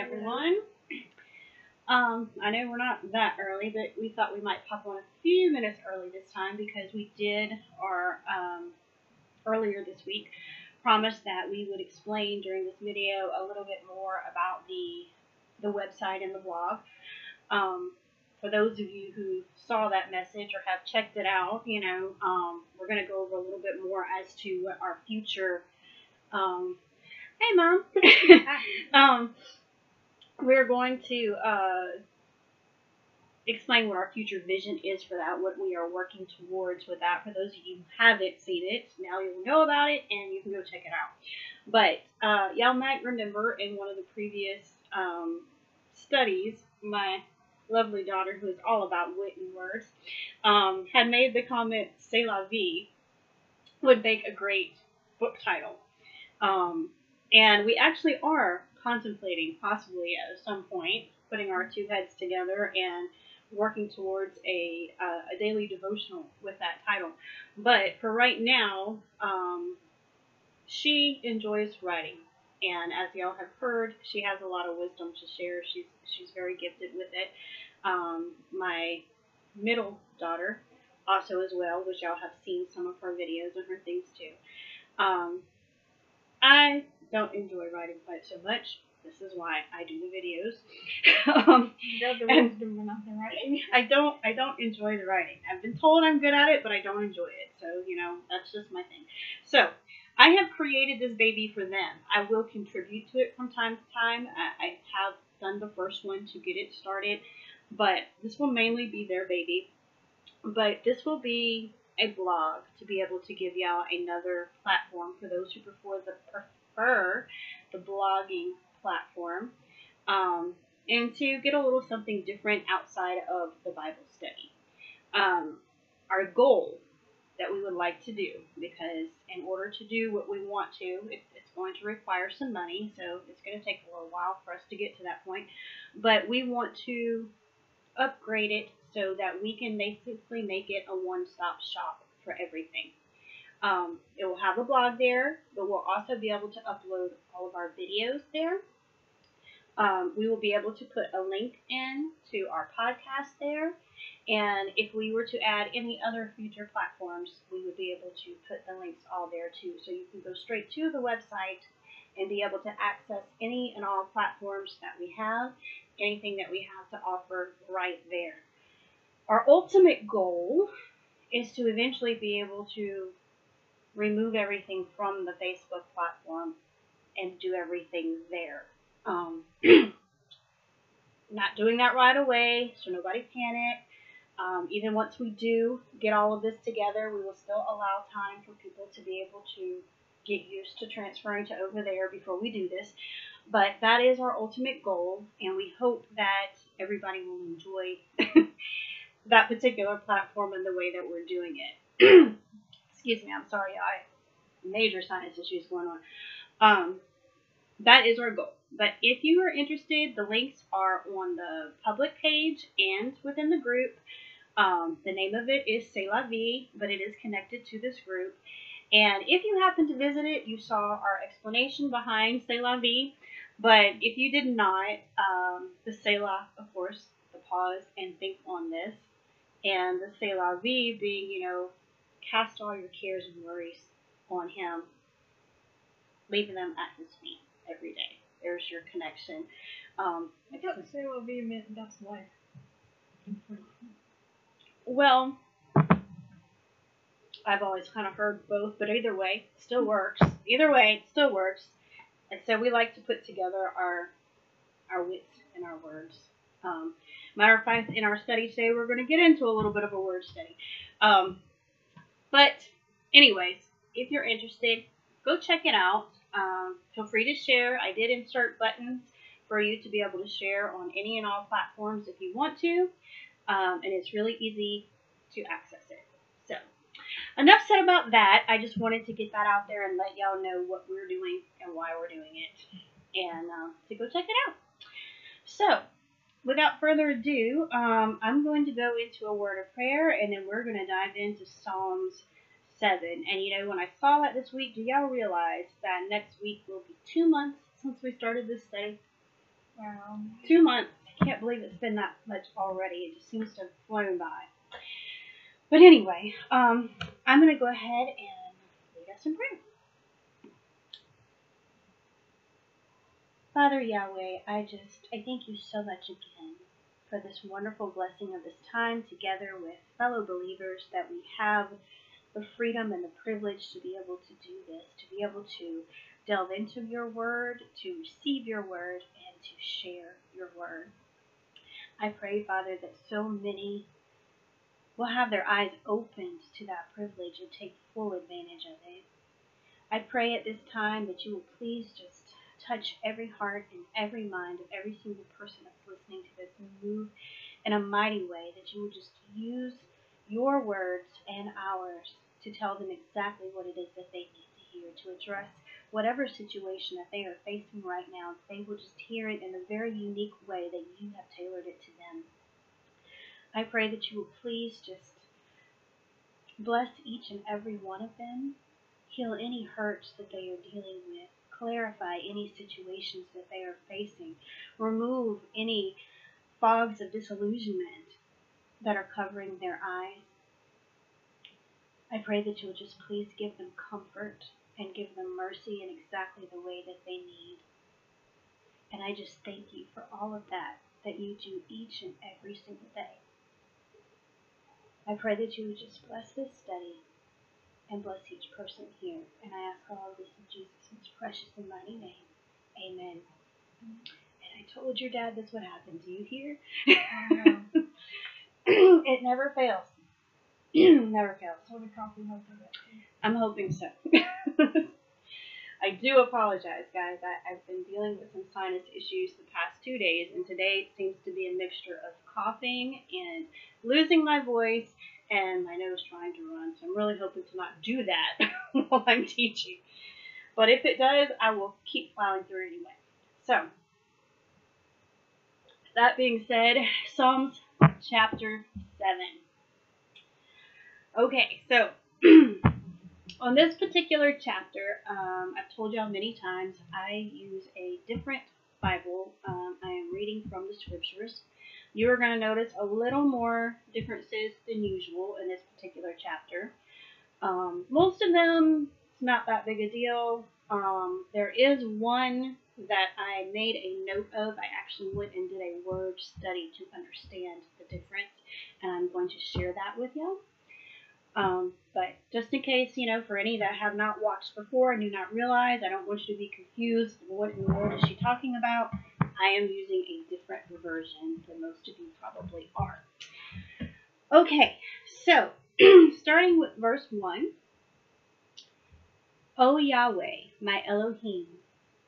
everyone. Um, I know we're not that early, but we thought we might pop on a few minutes early this time because we did our um, earlier this week promise that we would explain during this video a little bit more about the the website and the blog. Um, for those of you who saw that message or have checked it out, you know, um, we're going to go over a little bit more as to what our future. Um, hey, mom. um, we're going to uh, explain what our future vision is for that, what we are working towards with that. For those of you who haven't seen it, now you'll know about it and you can go check it out. But uh, y'all might remember in one of the previous um, studies, my lovely daughter, who is all about wit and words, um, had made the comment, C'est la vie, would make a great book title. Um, and we actually are contemplating possibly at some point putting our two heads together and working towards a, uh, a daily devotional with that title. But for right now, um, she enjoys writing. And as y'all have heard, she has a lot of wisdom to share. She's she's very gifted with it. Um, my middle daughter, also as well, which y'all have seen some of her videos and her things too. Um, I don't enjoy writing quite so much. This is why I do the videos. um, the wisdom not the writing. I don't I don't enjoy the writing. I've been told I'm good at it, but I don't enjoy it. So, you know, that's just my thing. So, I have created this baby for them. I will contribute to it from time to time. I, I have done the first one to get it started, but this will mainly be their baby. But this will be a blog to be able to give y'all another platform for those who prefer the prefer the blogging platform. Um, and to get a little something different outside of the Bible study. Um, our goal that we would like to do, because in order to do what we want to, it, it's going to require some money, so it's going to take a little while for us to get to that point. But we want to upgrade it so that we can basically make it a one-stop shop for everything. Um, it will have a blog there, but we'll also be able to upload all of our videos there. Um, we will be able to put a link in to our podcast there. And if we were to add any other future platforms, we would be able to put the links all there too. So you can go straight to the website and be able to access any and all platforms that we have, anything that we have to offer right there. Our ultimate goal is to eventually be able to remove everything from the Facebook platform and do everything there. Um, not doing that right away, so nobody panic. Um, even once we do get all of this together, we will still allow time for people to be able to get used to transferring to over there before we do this. But that is our ultimate goal, and we hope that everybody will enjoy that particular platform and the way that we're doing it. Excuse me, I'm sorry, I major sinus issues going on. Um, that is our goal. But if you are interested, the links are on the public page and within the group. Um, the name of it is C'est la vie, but it is connected to this group. And if you happen to visit it, you saw our explanation behind C'est la vie. But if you did not, um, the C'est of course, the pause and think on this, and the C'est la being, you know, cast all your cares and worries on Him, leaving them at His feet every day. There's your connection. Um, I thought C'est la vie meant that's life. well, I've always kind of heard both, but either way, still works. Either way, it still works. And so we like to put together our our wits and our words. Um, matter of fact, in our study today, we're going to get into a little bit of a word study. Um, but, anyways, if you're interested, go check it out. Um, feel free to share. I did insert buttons for you to be able to share on any and all platforms if you want to, um, and it's really easy to access it. So, enough said about that. I just wanted to get that out there and let y'all know what we're doing and why we're doing it, and uh, to go check it out. So, without further ado, um, I'm going to go into a word of prayer, and then we're going to dive into Psalms 7. And you know, when I saw that this week, do y'all realize that next week will be two months since we started this study? Wow. Two months. I can't believe it's been that much already. It just seems to have flown by. But anyway, um, I'm going to go ahead and lead us in prayer. Father Yahweh, I just, I thank you so much again for this wonderful blessing of this time together with fellow believers that we have the freedom and the privilege to be able to do this, to be able to delve into your word, to receive your word, and to share your word. I pray, Father, that so many will have their eyes opened to that privilege and take full advantage of it. I pray at this time that you will please just touch every heart and every mind of every single person that's listening to this and move in a mighty way, that you will just use your words and ours to tell them exactly what it is that they need to hear, to address whatever situation that they are facing right now. They will just hear it in a very unique way that you have tailored it to them. I pray that you will please just bless each and every one of them, heal any hurts that they are dealing with, clarify any situations that they are facing, remove any fogs of disillusionment that are covering their eyes. I pray that you'll just please give them comfort and give them mercy in exactly the way that they need. And I just thank you for all of that that you do each and every single day. I pray that you would just bless this study and bless each person here. And I ask all of this in Jesus' most precious and mighty name. Amen. And I told your dad this would happen. Do you hear? it never fails. never fails. So the coffee hope of it. I'm hoping so. I do apologize, guys. I, I've been dealing with some sinus issues the past two days, and today it seems to be a mixture of coughing and losing my voice and my nose trying to run. So I'm really hoping to not do that while I'm teaching. But if it does, I will keep plowing through anyway. So, that being said, Psalms chapter 7. Okay, so on this particular chapter, um, I've told y'all many times I use a different Bible. Um, I am reading from the scriptures. You are going to notice a little more differences than usual in this particular chapter. Um, most of them, it's not that big a deal. Um, there is one that I made a note of. I actually went and did a word study to understand the difference, and I'm going to share that with y'all. Um, but just in case, you know, for any that have not watched before and do not realize, I don't want you to be confused. What in the world is she talking about? I am using a different version than most of you probably are. Okay, so starting with verse 1. O Yahweh, my Elohim,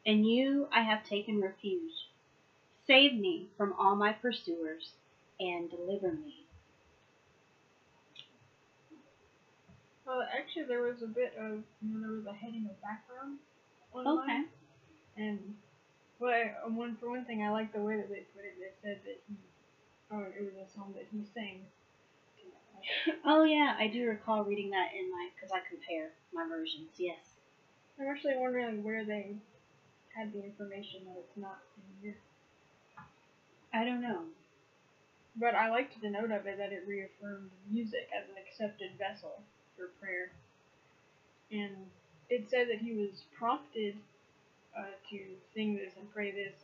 in you I have taken refuge. Save me from all my pursuers and deliver me. Well, actually, there was a bit of, you know, there was a heading of background on Okay. And, I, uh, one, for one thing, I like the way that they put it. They said that he, oh, it was a song that he sang. Oh yeah, I do recall reading that in my because I compare my versions. Yes. I'm actually wondering where they had the information that it's not in here. I don't know. But I liked the note of it that it reaffirmed music as an accepted vessel for prayer. And it said that he was prompted uh, to sing this and pray this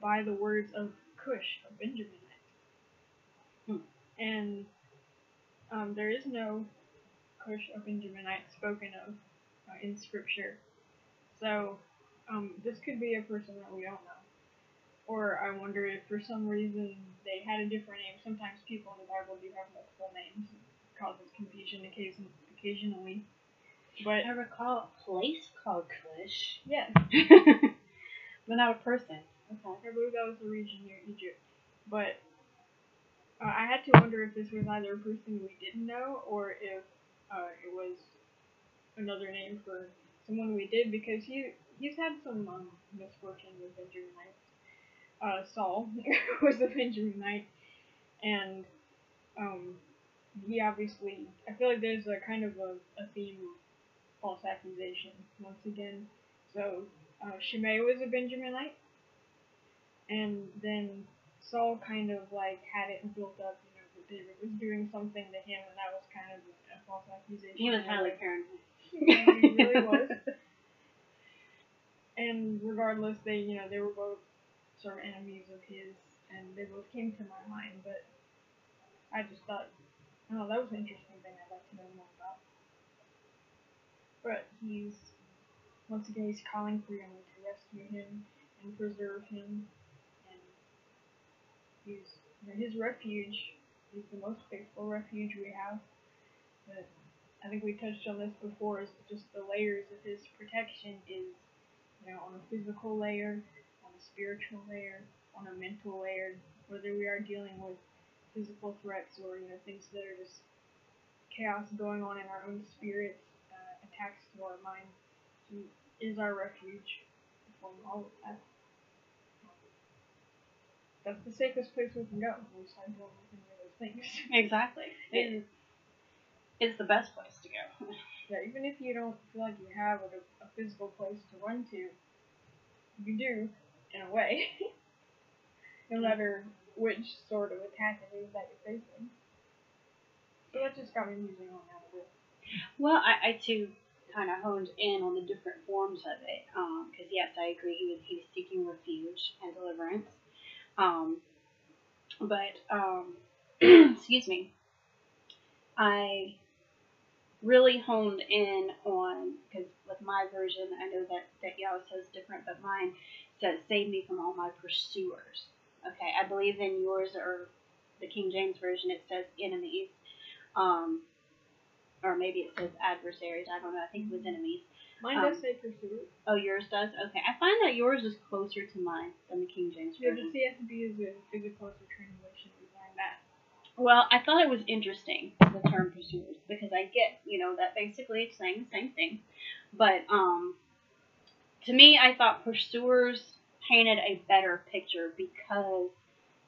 by the words of Cush, a Benjaminite. Hmm. And um, there is no Cush, a Benjaminite, spoken of uh, in Scripture. So um, this could be a person that we don't know. Or I wonder if for some reason they had a different name. Sometimes people in the Bible do have multiple names. It causes confusion occasion- occasionally. But I recall a place called Kush, yeah, but not a person. Okay. I believe that was a region near Egypt. But uh, I had to wonder if this was either a person we didn't know or if uh, it was another name for someone we did because he he's had some um, misfortune with Benjaminites. Uh, Saul was the a Benjaminite, and um, he obviously I feel like there's a kind of a, a theme false accusation once again. So uh, Shimei was a Benjaminite, and then Saul kind of like had it built up, you know, that David was doing something to him, and that was kind of a false accusation. He was highly paranoid. Yeah, he really was. And regardless, they you know they were both sort of enemies of his, and they both came to my mind. But I just thought, oh, that was an interesting thing I'd like to know more about. But he's once again he's calling for Yahweh to rescue him and preserve him, and he's you know, his refuge. is the most faithful refuge we have. But I think we touched on this before. Is just the layers of his protection is you know, on a physical layer, on a spiritual layer, on a mental layer, whether we are dealing with physical threats or, you know, things that are just chaos going on in our own spirits, attacks to our mind, he is our refuge from all of that. That's the safest place we can go we start dealing with any of those things. Exactly. It is. It's the best place to go. Yeah, even if you don't feel like you have a, a physical place to run to, you do, in a way. no matter which sort of attack it is that you're facing. So that just got me musing on that a bit. Well, I, I too kind of honed in on the different forms of it. Because yes, I agree. He was he was seeking refuge and deliverance. Um, but um, excuse me. I really honed in on because with my version, I know that that Yahweh says different, but mine says, "Save me from all my pursuers." Okay, I believe in yours or the King James version it says enemies. Um, or maybe it says adversaries. I don't know. I think it was enemies. Mine Um, does say pursuer. Oh, yours does. Okay, I find that yours is closer to mine than the King James Yeah, version. the CSB is a, is a closer translation design that. Well, I thought it was interesting the term pursuers because I get you know that basically it's saying the same thing, but um, to me I thought pursuers painted a better picture because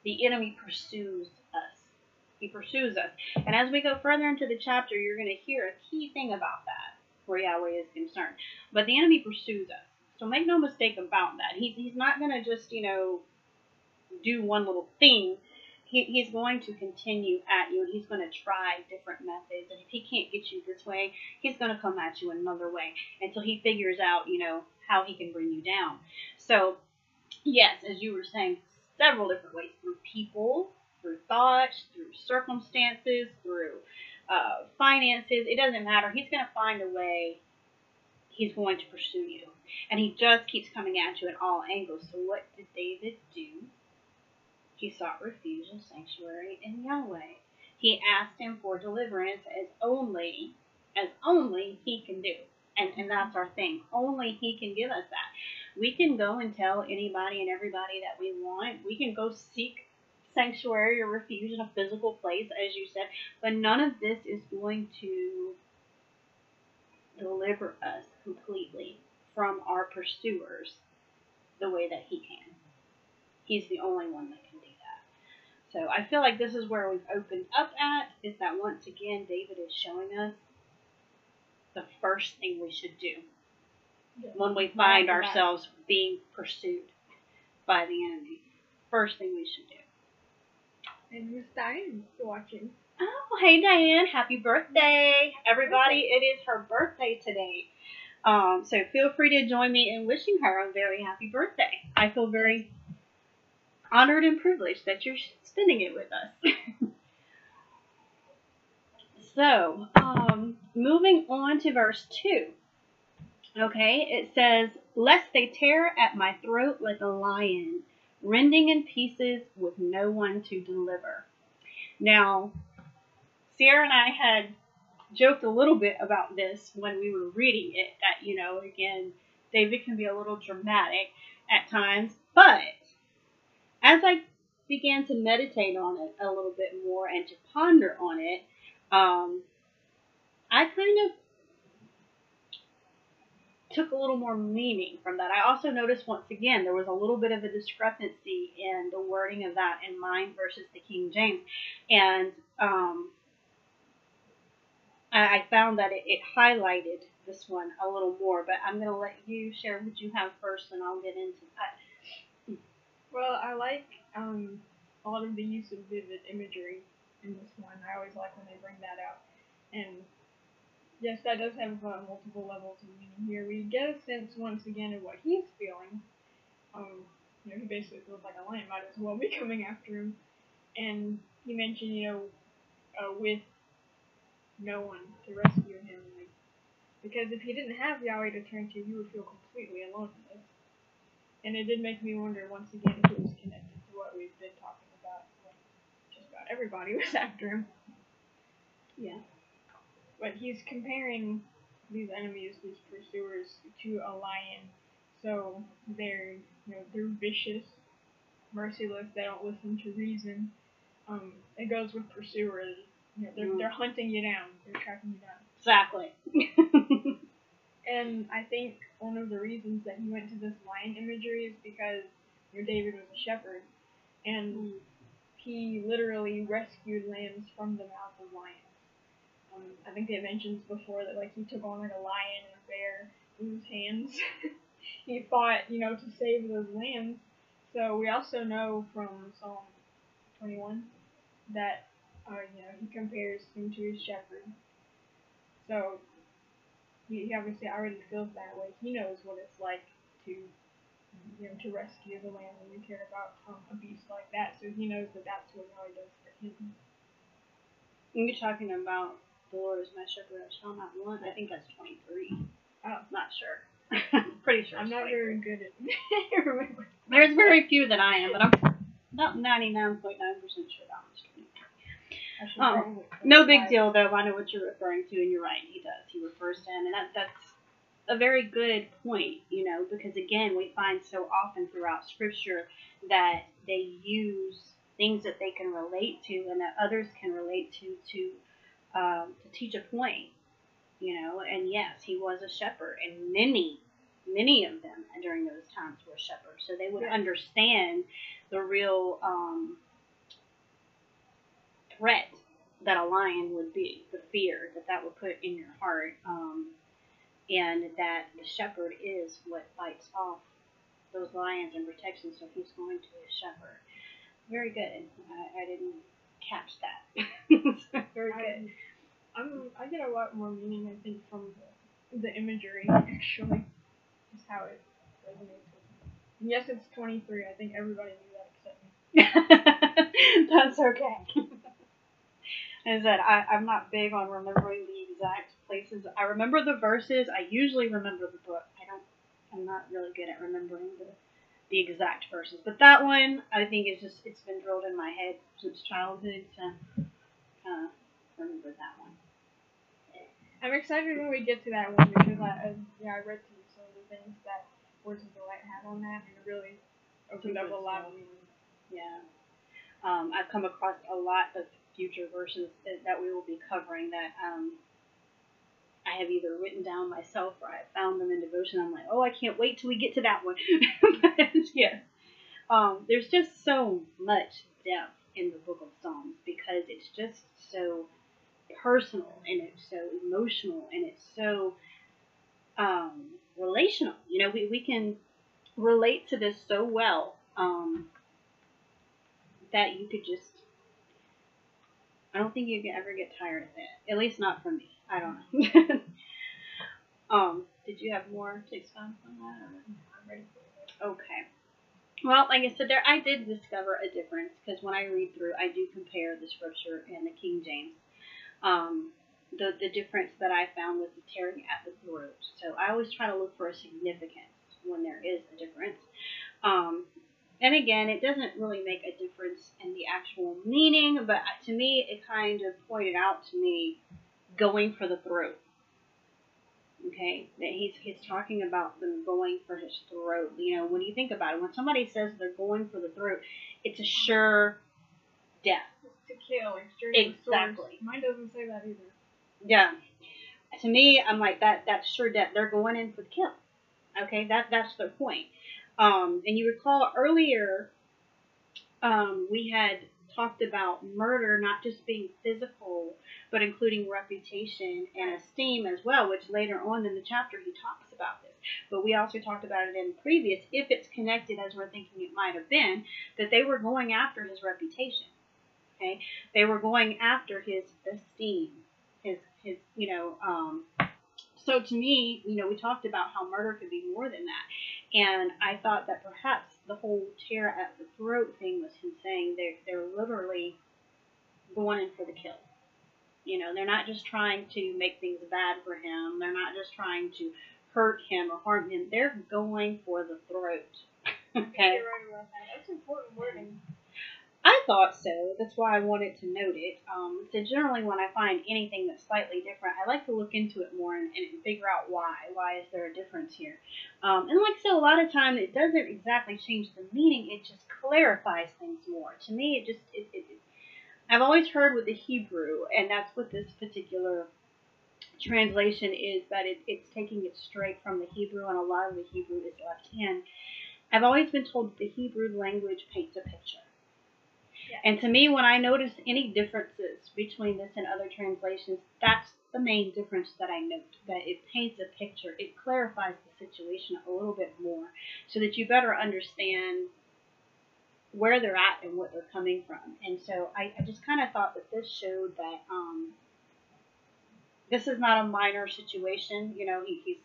the enemy pursues us. He pursues us, and as we go further into the chapter, you're going to hear a key thing about that where Yahweh is concerned. But the enemy pursues us, so make no mistake about that. He's he's not going to just you know do one little thing. He, he's going to continue at you and he's going to try different methods. And if he can't get you this way he's going to come at you another way until he figures out you know how he can bring you down. So yes as you were saying several different ways through people through thoughts through circumstances through uh, finances it doesn't matter he's going to find a way he's going to pursue you and he just keeps coming at you at all angles so what did david do he sought refuge and sanctuary in Yahweh. He asked him for deliverance as only as only he can do. And and that's our thing. Only he can give us that. We can go and tell anybody and everybody that we want. We can go seek sanctuary or refuge in a physical place, as you said, but none of this is going to deliver us completely from our pursuers the way that he can. He's the only one that can do that. So I feel like this is where we've opened up at, is that once again David is showing us the first thing we should do when we find ourselves being pursued by the enemy. First thing we should do. And Miss Diane's watching. Oh, hey Diane, happy birthday, everybody! It is her birthday today. Um, so feel free to join me in wishing her a very happy birthday. I feel very honored and privileged that you're spending it with us. so, um, moving on to verse 2. Okay, it says, Lest they tear at my throat like a lion, rending in pieces with no one to deliver. Now, Sierra and I had joked a little bit about this when we were reading it, that, you know, again, David can be a little dramatic at times, but as I began to meditate on it a little bit more and to ponder on it, um, I kind of took a little more meaning from that. I also noticed once again there was a little bit of a discrepancy in the wording of that in mine versus the King James, and um, I, found that it, it highlighted this one a little more. But I'm going to let you share what you have first, and I'll get into that. Well, I like um, a lot of the use of vivid imagery in this one. I always like when they bring that out. And yes, that does have uh, multiple levels of meaning here. We get a sense once again of what he's feeling. Um, you know, he basically feels like a lion might as well be coming after him. And he mentioned, you know, uh, with no one to rescue him. Like, because if he didn't have Yahweh to turn to, he would feel completely alone in this. And it did make me wonder once again if it was connected to what we've been talking about. Like, just about everybody was after him. Yeah. But he's comparing these enemies, these pursuers, to a lion. So they're you know they're vicious, merciless. They don't listen to reason. Um, it goes with pursuers. You know, they're Mm. they're hunting you down. They're tracking you down. Exactly. And I think one of the reasons that he went to this lion imagery is because you know, David was a shepherd, and he literally rescued lambs from the mouth of lions. Um, I think they mentioned before that like he took on like a lion and a bear in his hands. he fought, you know, to save those lambs. So we also know from Psalm 21 that uh, you know he compares him to his shepherd. So he, he obviously already feels that way. He knows what it's like to you know to rescue the lamb and to care about um, a beast like that. So he knows that that's what Yahweh does for him. You're talking about is my shepherd, I shall not want. I think that's 23. Oh. Not sure. Pretty sure. I'm not 23. very good at remembering. There's very few that I am, but I'm about 99.9% sure that one's 23. I should Oh, No big deal, though. I know what you're referring to, and you're right. He does. He refers to him, and that, that's a very good point, you know, because again, we find so often throughout Scripture that they use things that they can relate to and that others can relate to to um, to teach a point, you know. And yes, he was a shepherd, and many, many of them during those times were shepherds, so they would Yeah. understand the real. Um, threat that a lion would be, the fear that that would put in your heart, um, and that the shepherd is what fights off those lions and protects them. So he's going to his shepherd. Very good. I, I didn't catch that. Very good. I, I'm, I get a lot more meaning, I think, from the, the imagery, actually. Just how it resonates with me. And yes, it's 23. I think everybody knew that except me. That's okay. As I said, I, I'm not big on remembering the exact places. I remember the verses. I usually remember the book. I don't. I'm not really good at remembering the the exact verses. But that one, I think, is just it's been drilled in my head since childhood to kind of remember that one. I'm excited when we get to that one because I, I yeah I read through some of the things that Words of Delight had on that and it really opened up a lot of. Yeah. Um, I've come across a lot of future verses that, that we will be covering that um, I have either written down myself or I found them in devotion. I'm like, oh, I can't wait till we get to that one. but yeah, um, there's just so much depth in the Book of Psalms because it's just so personal and it's so emotional and it's so um, relational. You know, we, we can relate to this so well um, that you could just. I don't think you can ever get tired of it. At least not from me. I don't know. um, did you have more to expound on that? For. Okay. Well, like I said, there I did discover a difference because when I read through, I do compare the scripture and the King James. Um, the the difference that I found was the tearing at the throat. So I always try to look for a significance when there is a difference. Um, and again, it doesn't really make a difference in the actual meaning, but to me, it kind of pointed out to me going for the throat. Okay, that he's he's talking about them going for his throat. You know, when you think about it, when somebody says they're going for the throat, it's a sure death. Kill, extreme Exactly. Mine doesn't say that either. Yeah. To me, I'm like that. That's sure that They're going in for the kill. Okay, that that's their point. Um, and you recall earlier, um, we had talked about murder not just being physical, but including reputation and esteem as well, which later on in the chapter he talks about this. But we also talked about it in previous, if it's connected as we're thinking it might have been, that they were going after his reputation. Okay, they were going after his esteem, his his you know. Um, so to me, you know, we talked about how murder could be more than that, and I thought that perhaps the whole tear at the throat thing was him saying they're they're literally going in for the kill. You know, they're not just trying to make things bad for him. They're not just trying to hurt him or harm him. They're going for the throat. okay. That's important wording. I thought so. That's why I wanted to note it. Um, so generally, when I find anything that's slightly different, I like to look into it more and, and figure out why. Why is there a difference here? Um, and like I said, a lot of time it doesn't exactly change the meaning. It just clarifies things more. To me, it just it, it, it I've always heard with the Hebrew, and that's what this particular translation is that it, it's taking it straight from the Hebrew, and a lot of the Hebrew is left hand. I've always been told that the Hebrew language paints a picture. And to me, when I notice any differences between this and other translations, that's the main difference that I note. That it paints a picture, it clarifies the situation a little bit more, so that you better understand where they're at and what they're coming from. And so I, I just kind of thought that this showed that um, this is not a minor situation. You know, he, he's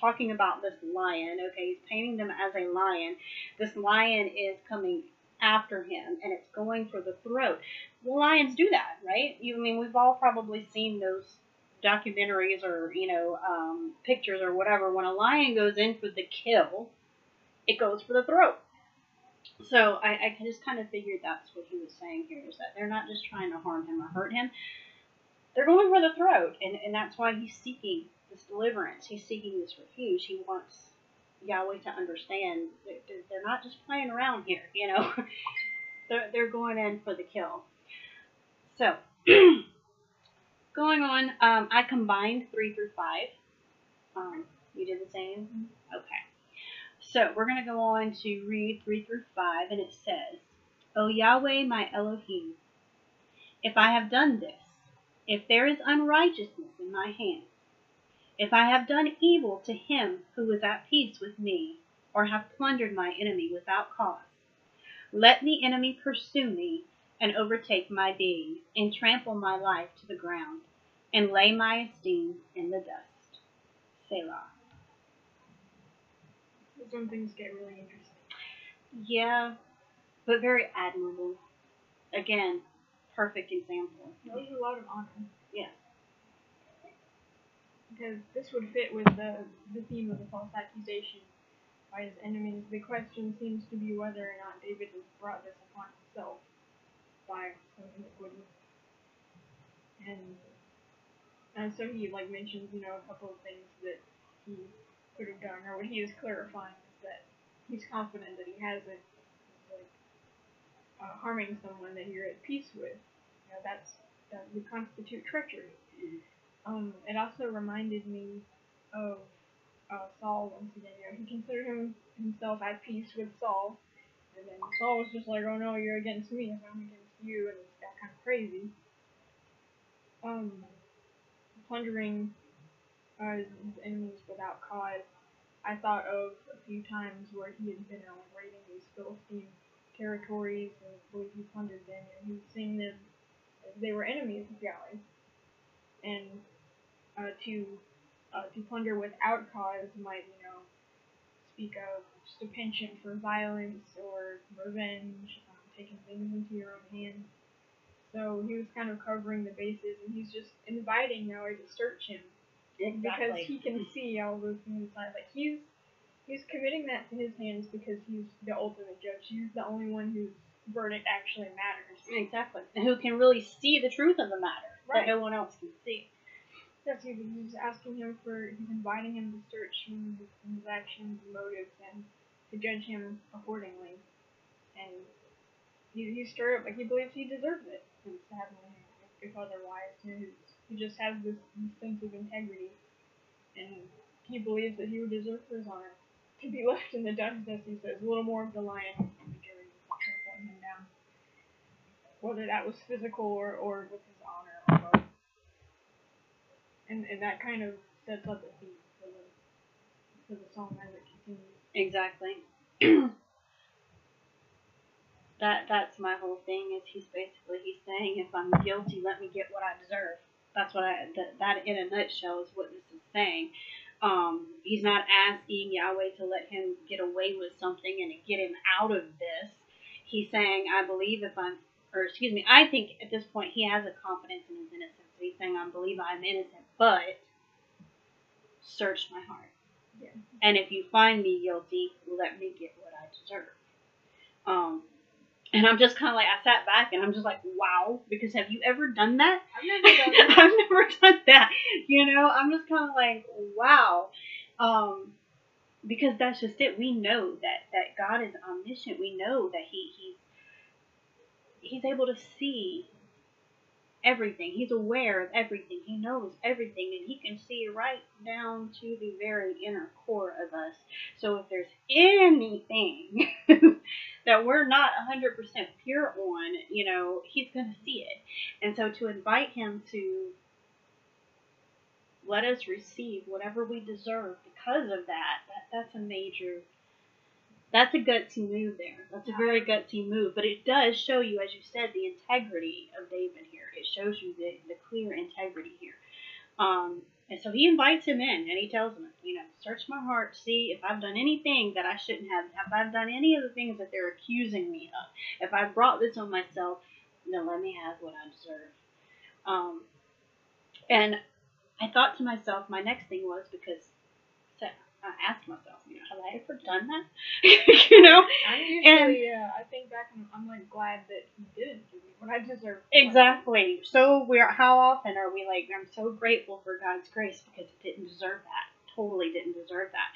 talking about this lion. Okay, he's painting them as a lion. This lion is coming after him and it's going for the throat. The lions do that, right? You I mean we've all probably seen those documentaries or you know um, pictures or whatever. When a lion goes in for the kill, it goes for the throat. So I, I just kind of figured that's what he was saying here is that they're not just trying to harm him or hurt him. They're going for the throat, and, and that's why he's seeking this deliverance. He's seeking this refuge. He wants Yahweh to understand that they're not just playing around here, you know. they're, they're going in for the kill. So, going on, um, I combined 3 through 5. Um, you did the same? Okay. So, we're going to go on to read 3 through 5, and it says, O Yahweh, my Elohim, if I have done this, if there is unrighteousness in my hand, if I have done evil to him who is at peace with me, or have plundered my enemy without cause, let the enemy pursue me and overtake my being, and trample my life to the ground, and lay my esteem in the dust. Selah. That's when things get really interesting. Yeah, but very admirable. Again, perfect example. That was a lot of honor. Because this would fit with the, the theme of the false accusation by his enemies. The question seems to be whether or not David has brought this upon himself by some iniquity. And and so he like mentions, you know, a couple of things that he could have done, or what he is clarifying is that he's confident that he hasn't like uh, harming someone that you're at peace with. You know, that's that would constitute treachery. Um, it also reminded me of uh, Saul once again. You know, he considered him himself at peace with Saul, and then Saul was just like, "Oh no, you're against me, and I'm against you," and it got kind of crazy. Um, plundering uh, his enemies without cause. I thought of a few times where he had been out raiding these Philistine territories, and he plundered them, and he was seeing them as they were enemies of Yahweh. And uh, to uh, to plunder without cause might, you know, speak of just a penchant for violence or revenge, um, taking things into your own hands. So he was kind of covering the bases, and he's just inviting Yahweh to search him because he can see all those things inside. Like he's he's committing that to his hands because he's the ultimate judge. He's the only one whose verdict actually matters. Exactly. And who can really see the truth of the matter Right. that no one else can see. Yes, he, he's asking him for, he's inviting him to search him, his, actions motives, and to judge him accordingly. And he, he's stirred up, like he believes he deserves it, and sadly, if, otherwise, his, he just has this, sense of integrity, and he believes that he would deserve for his honor to be left in the dust, as he says. A little more of the lion imagery, trampling him down. whether that was physical or, or with his honor or. And and that kind of sets up the theme for the for the song as it continues. Exactly. that that's my whole thing. Is he's basically he's saying if I'm guilty, let me get what I deserve. That's what I that, that in a nutshell is what this is saying. Um, he's not asking Yahweh to let him get away with something and get him out of this. He's saying, I believe if I'm, or excuse me, I think at this point he has a confidence in his innocence. He's saying, I believe I'm innocent, but search my heart. Yeah. And if you find me guilty, let me get what I deserve. Um, and I'm just kind of like, I sat back and I'm just like, wow, because have you ever done that? I've never done that. I've never done that. You know, I'm just kind of like, wow. Um, because that's just it. We know that, that God is omniscient. We know that he, he's, he's able to see everything. He's aware of everything. He knows everything, and he can see right down to the very inner core of us. So if there's anything that we're not 100% pure on, you know, he's going to see it. And so to invite him to let us receive whatever we deserve because of that, that that's a major that's a gutsy move there. That's a very gutsy move. But it does show you, as you said, the integrity of David. It shows you the, the clear integrity here. Um, and so he invites him in and he tells him, you know, search my heart, see if I've done anything that I shouldn't have, if I've done any of the things that they're accusing me of, if I brought this on myself, then let me have what I deserve. Um, and I thought to myself, my next thing was because I asked myself, you know, have I ever done that? you know? I'm usually, uh, I think back and I'm like glad that he didn't give me what I deserve. Exactly. So we're how often are we like I'm so grateful for God's grace because it didn't deserve that. Totally didn't deserve that.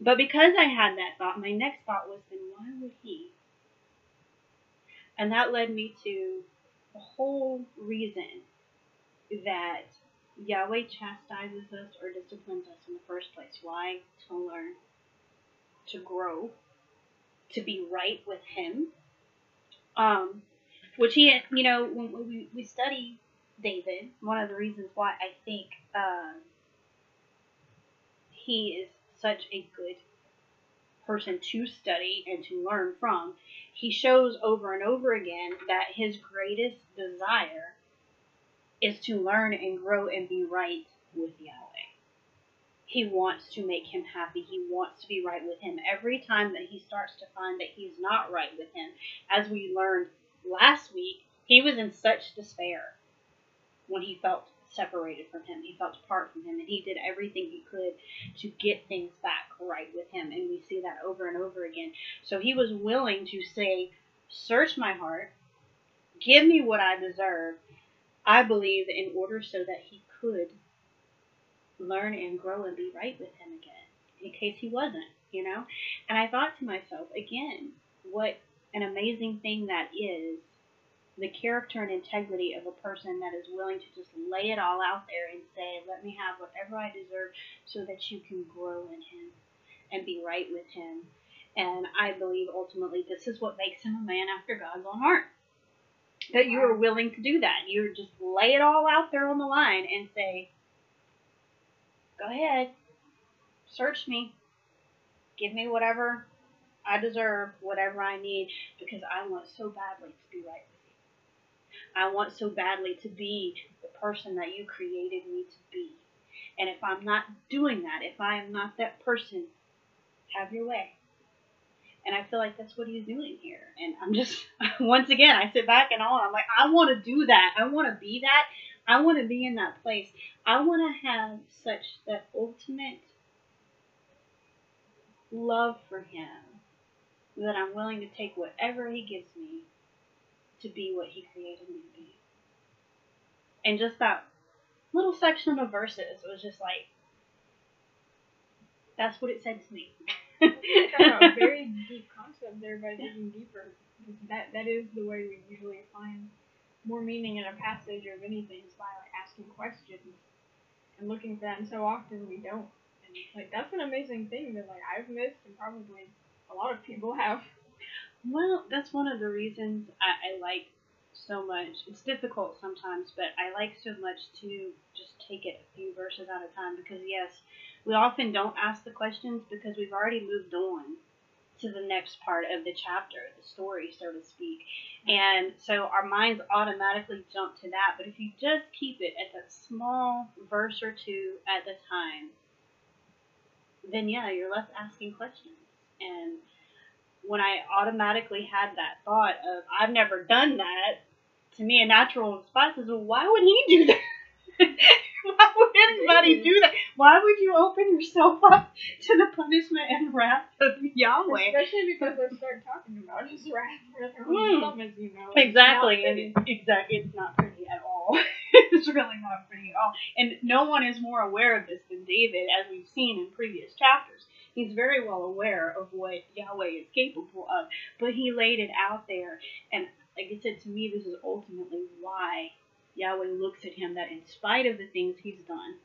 But because I had that thought, my next thought was then why would he? And that led me to the whole reason that Yahweh chastises us or disciplines us in the first place. Why? To learn, to grow, to be right with Him. Um, which he, you know, when we, we study David, one of the reasons why I think uh, he is such a good person to study and to learn from, he shows over and over again that his greatest desire is to learn and grow and be right with Yahweh. He wants to make him happy. He wants to be right with him. Every time that he starts to find that he's not right with him, as we learned last week, he was in such despair when he felt separated from him. He felt apart from him, and he did everything he could to get things back right with him. And we see that over and over again. So he was willing to say, Search my heart, give me what I deserve, I believe, in order so that he could learn and grow and be right with him again, in case he wasn't, you know? And I thought to myself, again, what an amazing thing that is the character and integrity of a person that is willing to just lay it all out there and say, let me have whatever I deserve so that you can grow in him and be right with him. And I believe ultimately this is what makes him a man after God's own heart that you are willing to do that. You just lay it all out there on the line and say, go ahead, search me, give me whatever I deserve, whatever I need, because I want so badly to be right with you. I want so badly to be the person that you created me to be. And if I'm not doing that, if I am not that person, have your way. And I feel like that's what he's doing here. And I'm just, once again, I sit back and all, I'm like, I want to do that. I want to be that. I want to be in that place. I want to have such that ultimate love for him that I'm willing to take whatever he gives me to be what he created me to be. And just that little section of verses was just like, that's what it said to me. A very deep concept there by digging deeper. That that is the way we usually find more meaning in a passage of anything is by like asking questions and looking for that. And so often we don't. And like that's an amazing thing that like I've missed and probably a lot of people have. Well, that's one of the reasons I, I like so much. It's difficult sometimes, but I like so much to just take it a few verses at a time because, yes, we often don't ask the questions because we've already moved on to the next part of the chapter, the story, so to speak. And so our minds automatically jump to that. But if you just keep it at that small verse or two at a time, then yeah, you're left asking questions. And when I automatically had that thought of, I've never done that, to me a natural response is, well, why would he do that? why would anybody do that? Why would you open yourself up to the punishment and wrath of Yahweh? Especially because they start talking about his wrath for their own hmm. stomachs, you know. Exactly, and it, exactly, it's not pretty at all. it's really not pretty at all. And no one is more aware of this than David, as we've seen in previous chapters. He's very well aware of what Yahweh is capable of, but he laid it out there. And like I said, to me, this is ultimately why Yahweh looks at him that in spite of the things he's done,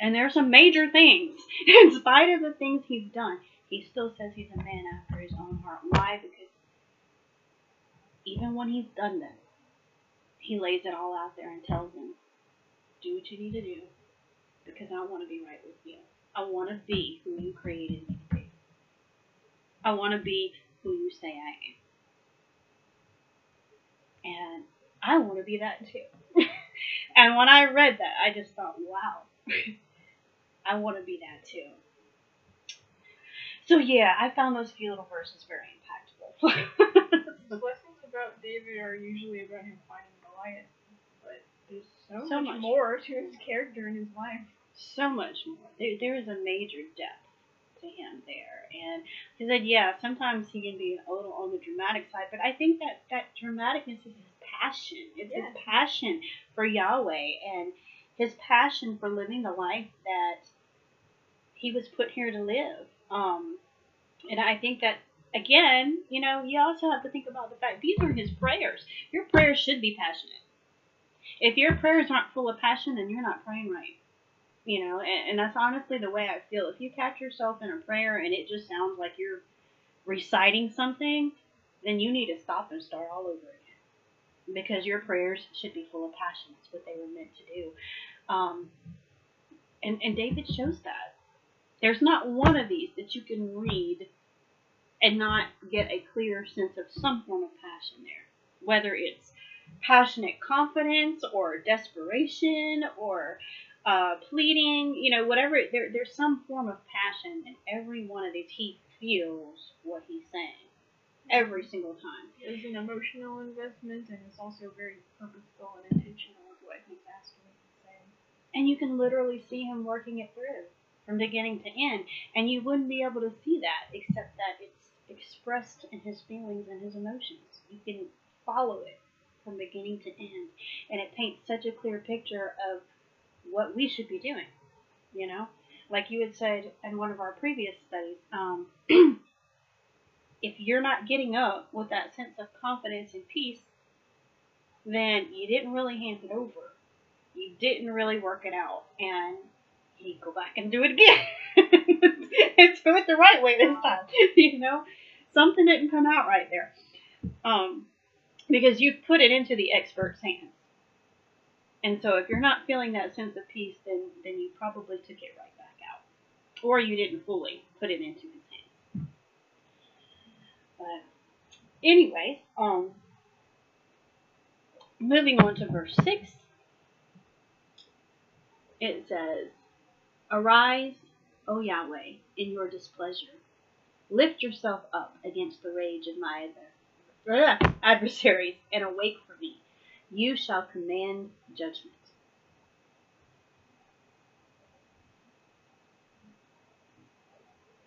and there are some major things, in spite of the things he's done, he still says he's a man after his own heart. Why? Because even when he's done this, he lays it all out there and tells him, do what you need to do because I want to be right with you. I want to be who you created me to be. I want to be who you say I am. And I want to be that too. and when I read that, I just thought, wow, I want to be that too. So yeah, I found those few little verses very impactful. The lessons about David are usually about him fighting Goliath, but there's so, So much, much. more to his character and his life. so much more. There, there is a major depth to him there, and he said, yeah, sometimes he can be a little on the dramatic side, but I think that that dramaticness is his passion. It's Yeah. his passion for Yahweh and his passion for living the life that he was put here to live. Um, and I think that again, you know, you also have to think about the fact these are his prayers. Your prayers should be passionate. If your prayers aren't full of passion, then you're not praying right you know and, and that's honestly the way i feel if you catch yourself in a prayer and it just sounds like you're reciting something then you need to stop and start all over again because your prayers should be full of passion that's what they were meant to do um, and, and david shows that there's not one of these that you can read and not get a clear sense of some form of passion there whether it's passionate confidence or desperation or uh, pleading, you know, whatever. There, there's some form of passion in every one of these. He feels what he's saying every single time. There's an emotional investment, and it's also very purposeful and intentional with what he's asking and saying. And you can literally see him working it through from beginning to end. And you wouldn't be able to see that except that it's expressed in his feelings and his emotions. You can follow it from beginning to end. And it paints such a clear picture of what we should be doing. You know? Like you had said in one of our previous studies, um, if you're not getting up with that sense of confidence and peace, then you didn't really hand it over. You didn't really work it out. And you go back and do it again. and do it the right way this time. You know? Something didn't come out right there. Um, because you've put it into the expert's hands. And so if you're not feeling that sense of peace, then, then you probably took it right back out. Or you didn't fully put it into. But anyways, um moving on to verse six. It says, Arise, O Yahweh, in your displeasure. Lift yourself up against the rage of my adversaries and awake for me. You shall command judgment.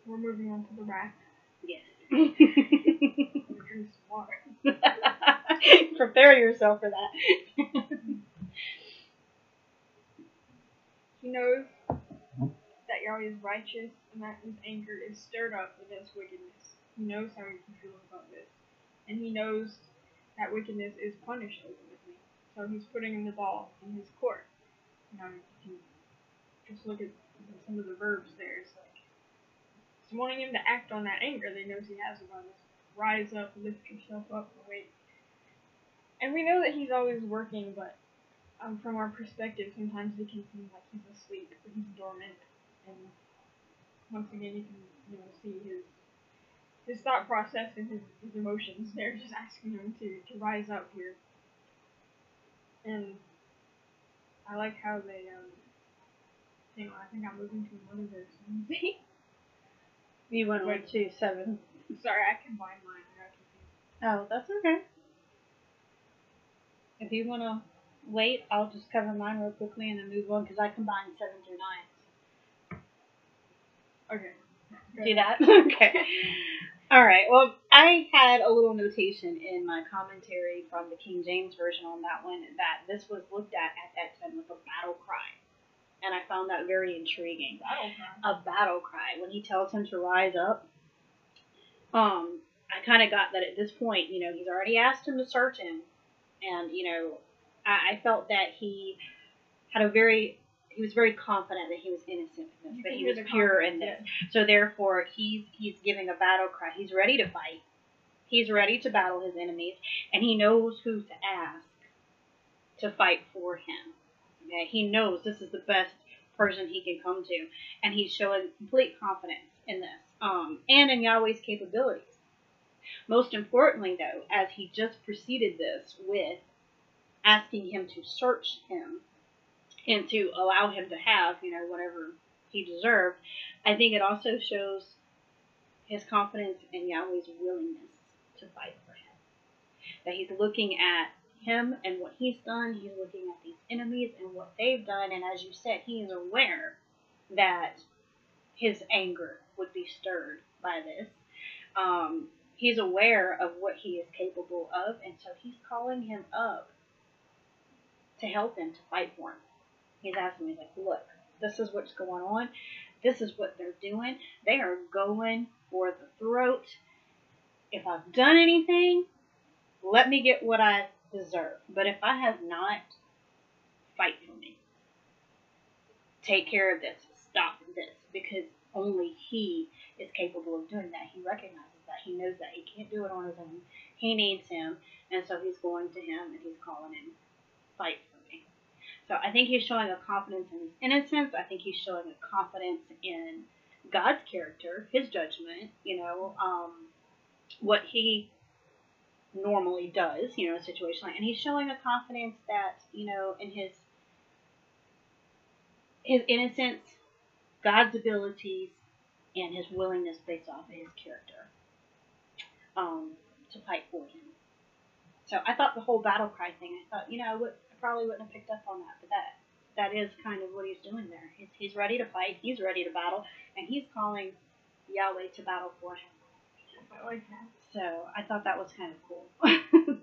We're moving on to the wrath. Yes. Prepare yourself for that. He knows that Yahweh is righteous and that his anger is stirred up against wickedness. He knows how he can feel about this. And he knows that wickedness is punished ultimately. So he's putting in the ball in his court. Now you can just look at some of the verbs there. It's like it's wanting him to act on that anger that he knows he has about us. Rise up, lift yourself up, and we know that he's always working, but um, from our perspective, sometimes it can seem like he's asleep or he's dormant. And once again, you can you know see his his thought process and his, his emotions. They're just asking him to, to rise up here. And I like how they um. Hang on, I think I'm moving to another verse. You went on Wait. to Sorry, I combined mine. Oh, that's okay. If you want to wait, I'll just cover mine real quickly and then move on because I combined seven through nine. Okay. Do that? okay. All right. Well, I had a little notation in my commentary from the King James Version on that one that this was looked at at that time with a battle cry. And I found that very intriguing. Battle cry. a battle cry when he tells him to rise up. Um, I kind of got that at this point, you know, he's already asked him to search him, and you know, I, I felt that he had a very, he was very confident that he was innocent in this, that he was pure in this. So therefore, he's he's giving a battle cry. He's ready to fight. He's ready to battle his enemies, and he knows who to ask to fight for him. Okay? He knows this is the best person he can come to, and he's showing complete confidence in this, um, and in Yahweh's capabilities. Most importantly, though, as he just preceded this with asking him to search him and to allow him to have, you know, whatever he deserved, I think it also shows his confidence in Yahweh's willingness to fight for him. That he's looking at him and what he's done, he's looking at these enemies and what they've done, and as you said, he is aware that his anger would be stirred by this. Um, he's aware of what he is capable of, and so he's calling him up to help him to fight for him. He's asking me, like, look, this is what's going on. This is what they're doing. They are going for the throat. If I've done anything, let me get what I deserve. But if I have not, fight for me. Take care of this. Stop this. Because only he is capable of doing that. He recognizes that. He knows that he can't do it on his own. He needs him. And so he's going to him and he's calling him, fight for me. So I think he's showing a confidence in his innocence. I think he's showing a confidence in God's character, his judgment, you know, um, what he normally does, you know, in situation like, and he's showing a confidence that, you know, in his his innocence, God's abilities, and his willingness based off of his character, um, to fight for him. So I thought the whole battle cry thing. I thought, you know, I, would, I probably wouldn't have picked up on that, but that that is kind of what he's doing there. He's, he's ready to fight. He's ready to battle, and he's calling Yahweh to battle for him. I like that. So I thought that was kind of cool.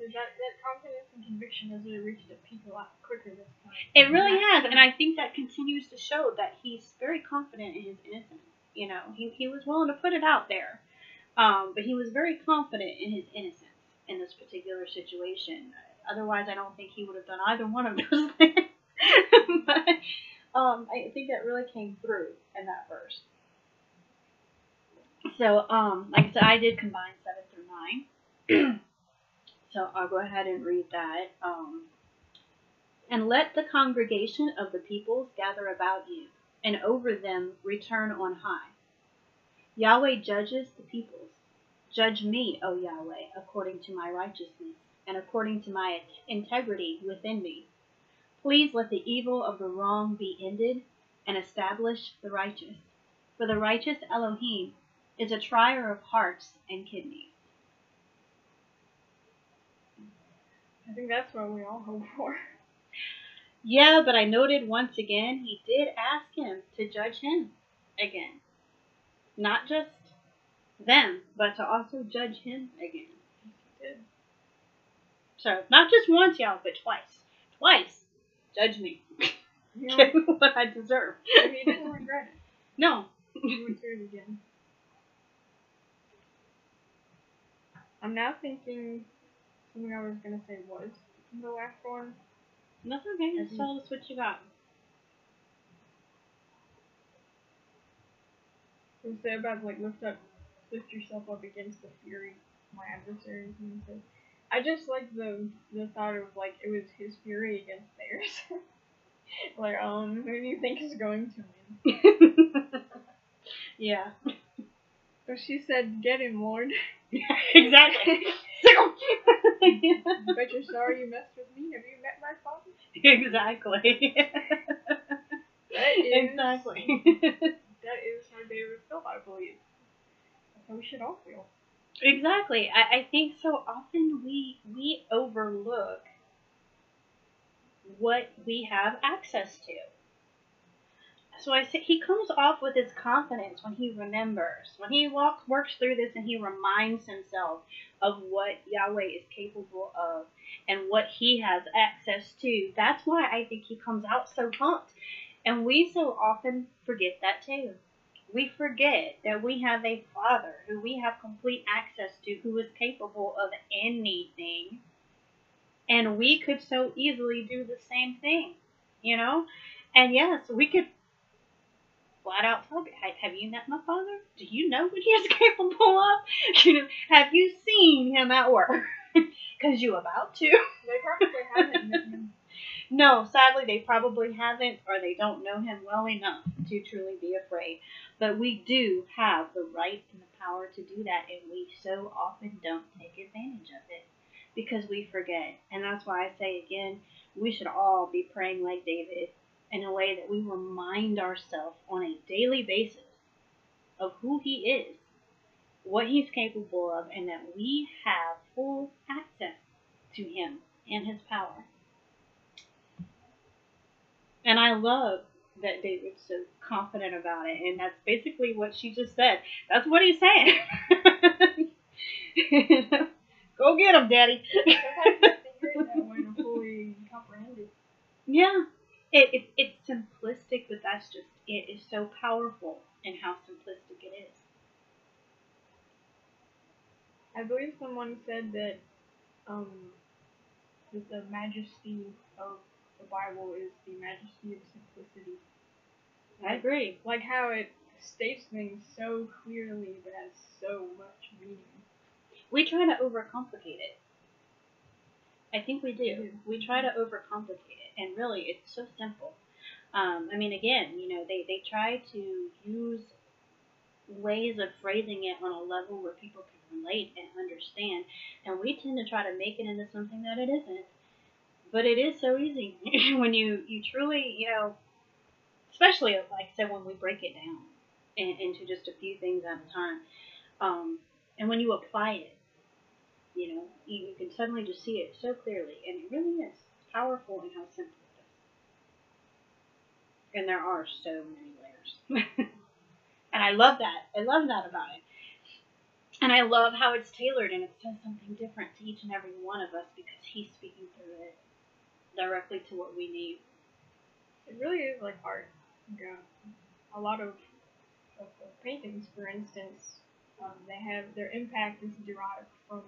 That, that confidence and conviction has really reached a peak a lot quicker this time. it really has, and I think that continues to show that he's very confident in his innocence. You know, he, he was willing to put it out there, um, but he was very confident in his innocence in this particular situation. Otherwise, I don't think he would have done either one of those things. but um, I think that really came through in that verse. So, um, like I said, I did combine seven so I'll go ahead and read that. Um, and let the congregation of the peoples gather about you, and over them return on high. Yahweh judges the peoples. Judge me, O Yahweh, according to my righteousness, and according to my integrity within me. Please let the evil of the wrong be ended, and establish the righteous. For the righteous Elohim is a trier of hearts and kidneys. I think that's what we all hope for. Yeah, but I noted once again he did ask him to judge him again. Not just them, but to also judge him again. He did. So, not just once, y'all, but twice. Twice. Judge me. Give me what I deserve. if he didn't regret it, No. he would do it again. I'm now thinking something I was gonna say was the last one. That's okay. Just tell us what you got. It was about like lift up, lift yourself up against the fury of my adversaries, and said, I just like the the thought of like it was his fury against theirs. like, um, who do you think is going to win? yeah. So she said, "Get him, Lord." exactly. Bet you're sorry you messed with me. Have you met my father? exactly. That is exactly. that is how David felt, I believe. That's how we should all feel. Exactly. I, I think so often we we overlook what we have access to. So I say he comes off with his confidence when he remembers, when he walks works through this and he reminds himself of what Yahweh is capable of and what he has access to. That's why I think he comes out so pumped. And we so often forget that too we forget that we have a Father who we have complete access to, who is capable of anything. And we could so easily do the same thing, you know? And yes, we could flat out tell, have you met my Father? Do you know what he is capable of? You know, have you seen him at work? Because you about to. They probably haven't met him. No, sadly, they probably haven't, or they don't know him well enough to truly be afraid. But we do have the right and the power to do that, and we so often don't take advantage of it because we forget. And that's why I say again, we should all be praying like David in a way that we remind ourselves on a daily basis of who he is, what he's capable of, and that we have full access to him and his power. And I love that David's so confident about it, and that's basically what she just said. That's what he's saying. Go get him, Daddy. Sometimes you have to hear it that way to fully comprehend it. yeah, it, it it's simplistic, but that's just it is so powerful in how simplistic it is. I believe someone said that um that the majesty of the Bible is the majesty of simplicity. I agree. Like how it states things so clearly but has so much meaning. We try to overcomplicate it. I think we do. We try to overcomplicate it, and really, it's so simple. Um, I mean, again, you know, they, they try to use ways of phrasing it on a level where people can relate and understand, and we tend to try to make it into something that it isn't. But it is so easy when you, you truly, you know, especially like I said, when we break it down in, into just a few things at a time, um, and when you apply it, you know, you, can suddenly just see it so clearly, and it really is powerful in how simple it is. And there are so many layers, and I love that. I love that about it. And I love how it's tailored and it says something different to each and every one of us because he's speaking through it directly to what we need. It really is like art. Yeah. A lot of, of, of paintings, for instance, um, they have their impact is derived from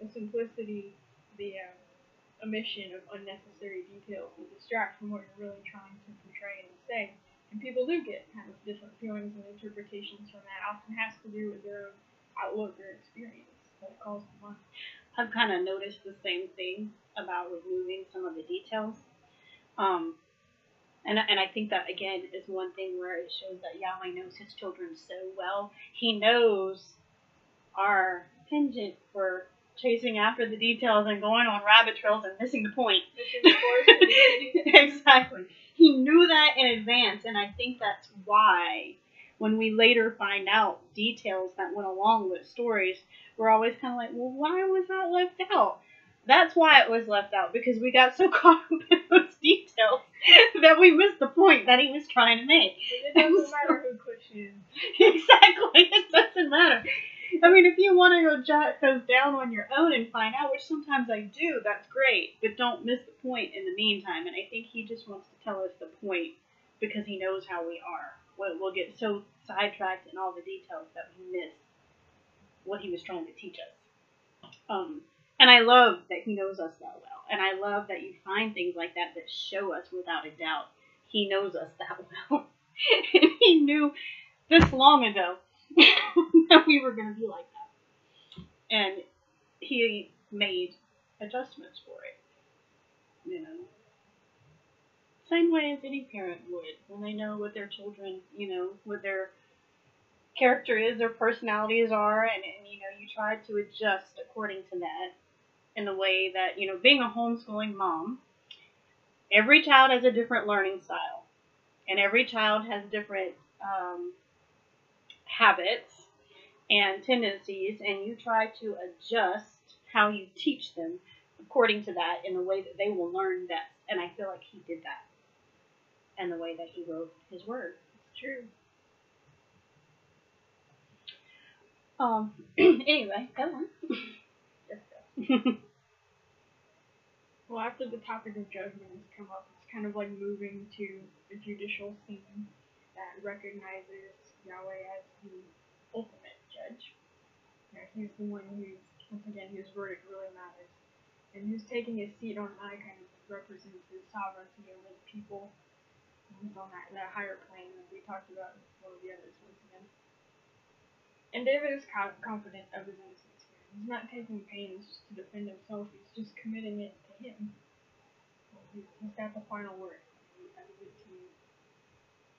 the simplicity, the uh, omission of unnecessary details that distract from what you're really trying to portray and say. And people do get kind of different feelings and interpretations from that. Often has to do with their outlook or experience that calls them on. I've kind of noticed the same thing about removing some of the details. Um, and, and I think that, again, is one thing where it shows that Yahweh knows his children so well. He knows our penchant for chasing after the details and going on rabbit trails and missing the point. Missing the forest for the trees. exactly. He knew that in advance, and I think that's why when we later find out details that went along with stories, we're always kind of like, well, why was that left out? That's why it was left out because we got so caught up in those details that we missed the point that he was trying to make. It doesn't matter who pushes. exactly. It doesn't matter. I mean, if you want to go jot those down on your own and find out, which sometimes I do, that's great. But don't miss the point in the meantime. And I think he just wants to tell us the point because he knows how we are. We'll, get so sidetracked in all the details that we miss what he was trying to teach us. Um, and I love that he knows us that well. And I love that you find things like that that show us without a doubt he knows us that well. and he knew this long ago that we were going to be like that. And he made adjustments for it. You know, same way as any parent would when they know what their children, you know, what their character is, their personalities are, and, and you know, you try to adjust according to that in the way that, you know, being a homeschooling mom, every child has a different learning style, and every child has different um, habits and tendencies, and you try to adjust how you teach them according to that in a way that they will learn best. And I feel like he did that and the way that he wrote his word. It's true. Um. anyway, go on. Just go. Well, after the topic of judgment has come up, it's kind of like moving to a judicial scene that recognizes Yahweh as the ultimate judge. You know, he's the one who's, once again, whose verdict really matters. And who's taking his seat on high kind of represents his sovereignty over the people. He's on that, that higher plane that we talked about in one of the others once again. And David is co- confident of his innocence here. He's not taking pains to defend himself, he's just committing it to him. He's, got the final word.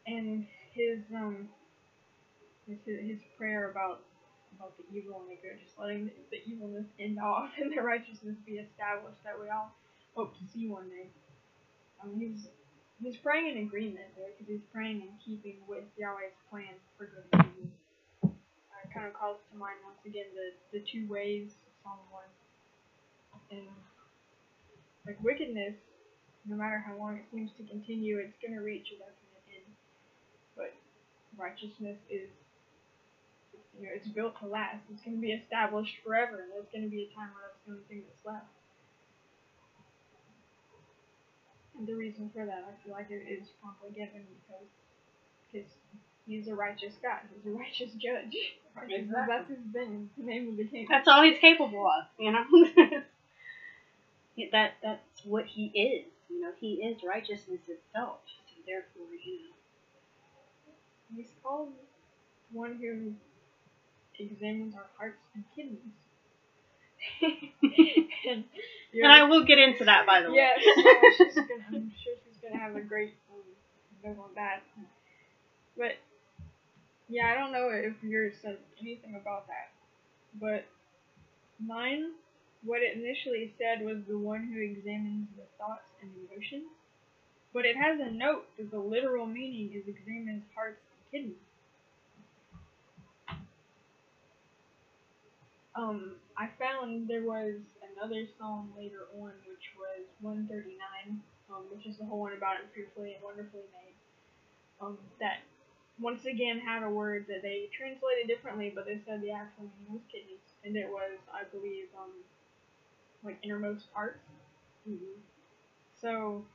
And his um his, his prayer about about the evil and the good, just letting the, evilness end off and the righteousness be established that we all hope to see one day. Um, he's he's praying in agreement there because he's praying in keeping with Yahweh's plan for good and evil. Kind of calls to mind once again the the two ways Psalm one. And like wickedness, no matter how long it seems to continue, it's going to reach a definite end. But righteousness is you know, it's built to last. It's going to be established forever, and there's going to be a time where that's the only thing that's left. And the reason for that, I feel like it is promptly given because his, he's a righteous God. He's a righteous judge. Righteous, Exactly. That's his name, the name of the king. That's all he's capable of, you know. that that's what he is. You know, he is righteousness itself. So therefore, you know. He's called one who examines our hearts and kidneys. and, And I will get into that, by the way. Yes, yeah, I'm sure she's gonna have a great note on that. But yeah, I don't know if yours said anything about that, but mine, what it initially said was the one who examines the thoughts and emotions, but it has a note that the literal meaning is examines hearts and kidneys. Um, I found there was another song later on, which was 139, um, which is the whole one about it fearfully and wonderfully made. Um, that once again had a word that they translated differently, but they said the actual meaning was kidneys, and it was, I believe, um, like innermost parts. Mhm. So,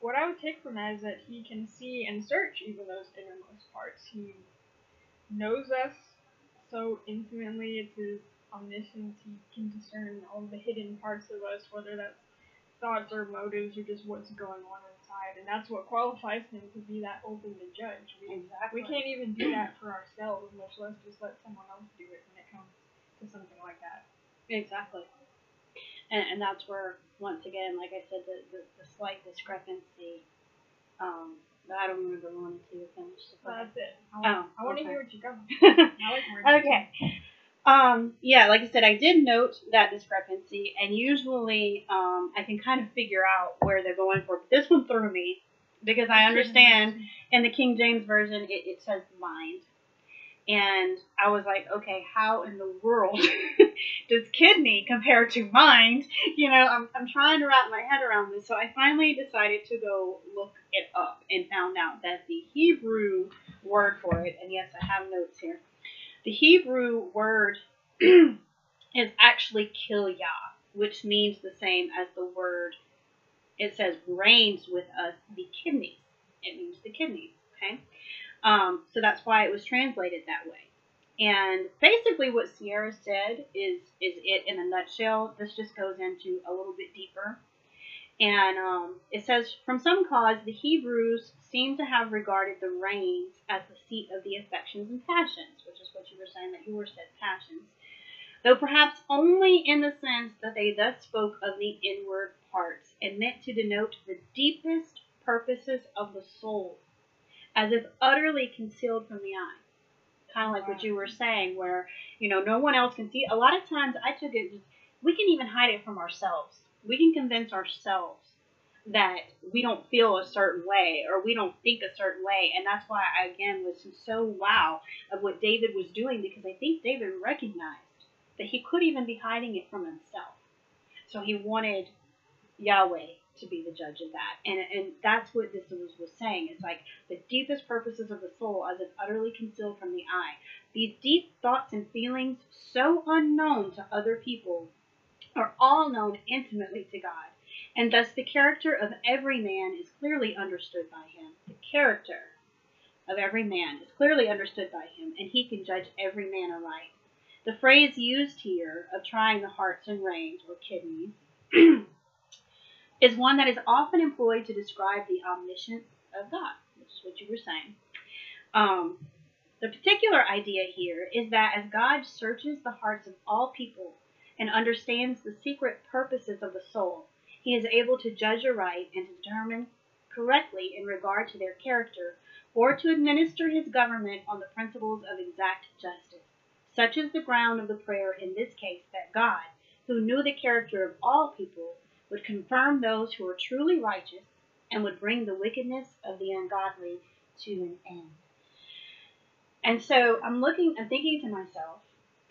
what I would take from that is that he can see and search even those innermost parts. He knows us so intimately, it's his omniscience. He can discern all the hidden parts of us, whether that's thoughts or motives or just what's going on inside. And that's what qualifies him to be that ultimate judge. We, Exactly. we can't even do that for ourselves, much less just let someone else do it when it comes to something like that. Exactly. And, and that's where, once again, like I said, the, the, the slight discrepancy. Um, I don't remember wanting to finish the that's it. I Oh, want, I want to hear what you got. Okay. Um, yeah, like I said, I did note that discrepancy, and usually um, I can kind of figure out where they're going for. But this one threw me because I understand in the King James version it, it says mind, and I was like, okay, how in the world does kidney compare to mind? You know, I'm I'm trying to wrap my head around this, so I finally decided to go look it up and found out that the Hebrew word for it, and yes, I have notes here. The Hebrew word is actually kilyah, which means the same as the word it says reins with us, the kidneys. It means the kidneys, okay? Um, so that's why it was translated that way. And basically what Sierra said is is it in a nutshell. This just goes into a little bit deeper. And um, it says, from some cause, the Hebrews seem to have regarded the reins as the seat of the affections and passions, which is what you were saying that yours said passions. though perhaps only in the sense that they thus spoke of the inward parts, and meant to denote the deepest purposes of the soul, as if utterly concealed from the eye. Kind of like what you were saying, where you know no one else can see. A lot of times, I took it. We can even hide it from ourselves. We can convince ourselves that we don't feel a certain way or we don't think a certain way. And that's why I, again, was so wow of what David was doing because I think David recognized that he could even be hiding it from himself. So he wanted Yahweh to be the judge of that. And, and that's what this was, was saying. It's like the deepest purposes of the soul as if utterly concealed from the eye. These deep thoughts and feelings, so unknown to other people, are all known intimately to God and thus the character of every man is clearly understood by him. The character of every man is clearly understood by him, and he can judge every man aright. The phrase used here of trying the hearts and reins, or kidneys, is one that is often employed to describe the omniscience of God, which is what you were saying. Um, the particular idea here is that as God searches the hearts of all people and understands the secret purposes of the soul, he is able to judge aright and to determine correctly in regard to their character, or to administer his government on the principles of exact justice. Such is the ground of the prayer in this case that God, who knew the character of all people, would confirm those who are truly righteous and would bring the wickedness of the ungodly to an end. And so I'm looking, I'm thinking to myself,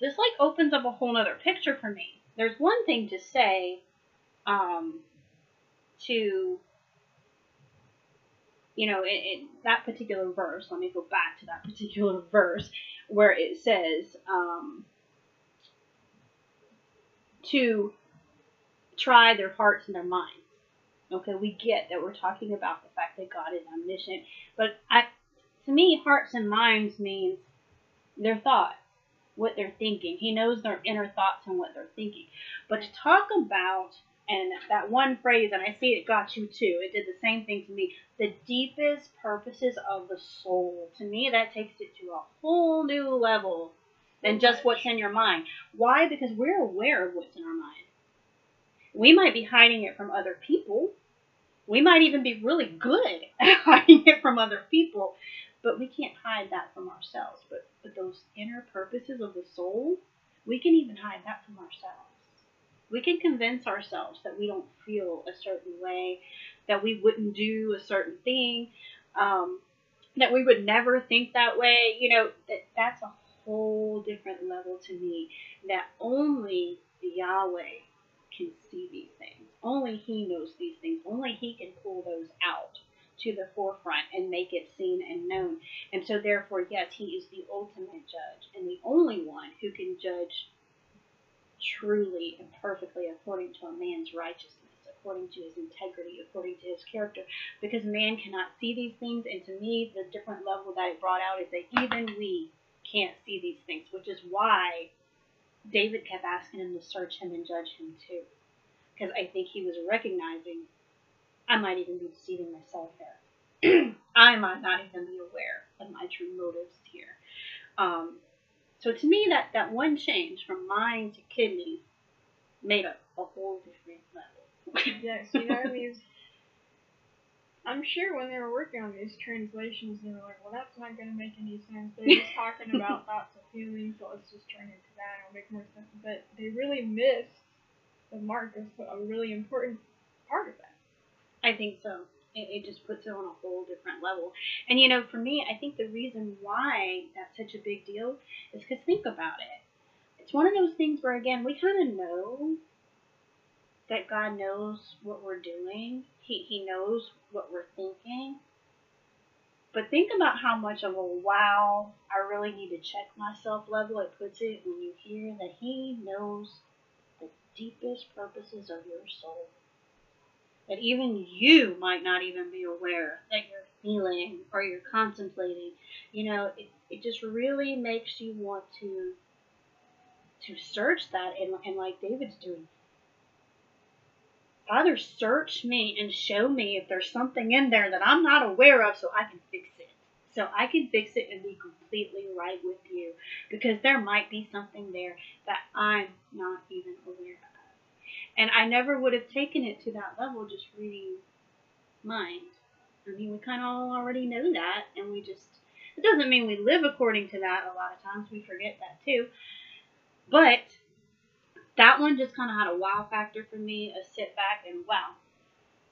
this like opens up a whole other picture for me there's one thing to say um, to you know in, that particular verse let me go back to that particular verse where it says um, to try their hearts and their minds okay we get that we're talking about the fact that god is omniscient but I, to me hearts and minds means their thoughts what they're thinking. He knows their inner thoughts and what they're thinking. But to talk about, and that one phrase, and I see it got you too, it did the same thing to me, the deepest purposes of the soul. To me, that takes it to a whole new level than just what's in your mind. Why? Because we're aware of what's in our mind. We might be hiding it from other people. We might even be really good at hiding it from other people, but we can't hide that from ourselves. But, but those inner purposes of the soul, we can even hide that from ourselves. We can convince ourselves that we don't feel a certain way, that we wouldn't do a certain thing, um, that we would never think that way. You know, that, that's a whole different level to me that only Yahweh can see these things. Only He knows these things. Only He can pull those out to the forefront and make it seen and known. And so, therefore, yes, he is the ultimate judge and the only one who can judge truly and perfectly according to a man's righteousness, according to his integrity, according to his character, because man cannot see these things. And to me, the different level that it brought out is that even we can't see these things, which is why David kept asking him to search him and judge him too. Because I think he was recognizing I might even be deceiving myself here. I might not even be aware of my true motives here. Um, so to me, that, that one change from mind to kidney made a, a whole different level. yes, you know, these. I'm sure when they were working on these translations, they were like, well, that's not going to make any sense. They're just talking about thoughts and feelings, so let's just turn it to that. It'll make more sense. But they really missed the mark of a really important part of that. I think so. It, it just puts it on a whole different level. And you know, for me, I think the reason why that's such a big deal is because think about it. It's one of those things where, again, we kind of know that God knows what we're doing. He, he knows what we're thinking. But think about how much of a wow, I really need to check myself level it puts it when you hear that He knows the deepest purposes of your soul that even you might not even be aware that you're feeling or you're contemplating. You know, it, it just really makes you want to to search that and, and like David's doing. Father, search me and show me if there's something in there that I'm not aware of so I can fix it. So I can fix it and be completely right with you because there might be something there that I'm not even aware of. And I never would have taken it to that level just reading mind. I mean, we kind of all already know that, and we just, it doesn't mean we live according to that. A lot of times we forget that too. But that one just kind of had a wow factor for me, a sit back and wow,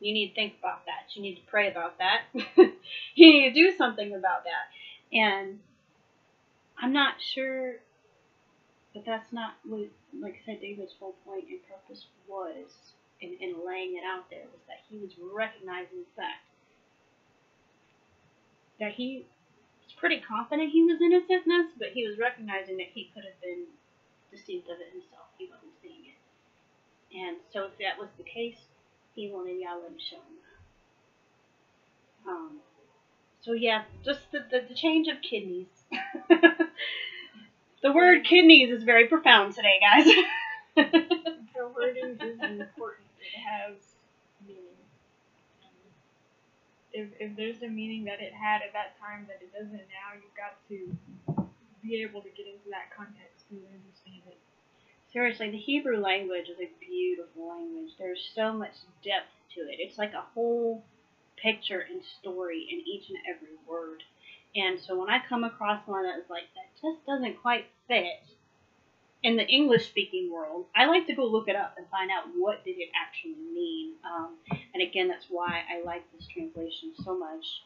you need to think about that. You need to pray about that. you need to do something about that. And I'm not sure but that's not what, like I said, David's whole point and purpose was in, in laying it out there was that he was recognizing the fact that he was pretty confident he was innocentness, but he was recognizing that he could have been deceived of it himself. He wasn't seeing it. And so if that was the case, he wanted Yahweh to show him that. Um, so yeah, just the, the, the change of kidneys. the word kidneys is very profound today, guys. the wording is important. It has meaning. If, if there's a meaning that it had at that time that it doesn't now, you've got to be able to get into that context and understand it. Seriously, the Hebrew language is a beautiful language. There's so much depth to it. It's like a whole picture and story in each and every word. And so when I come across one that's like, that just doesn't quite fit in the English speaking world, I like to go look it up and find out what did it actually mean. Um, and again, that's why I like this translation so much.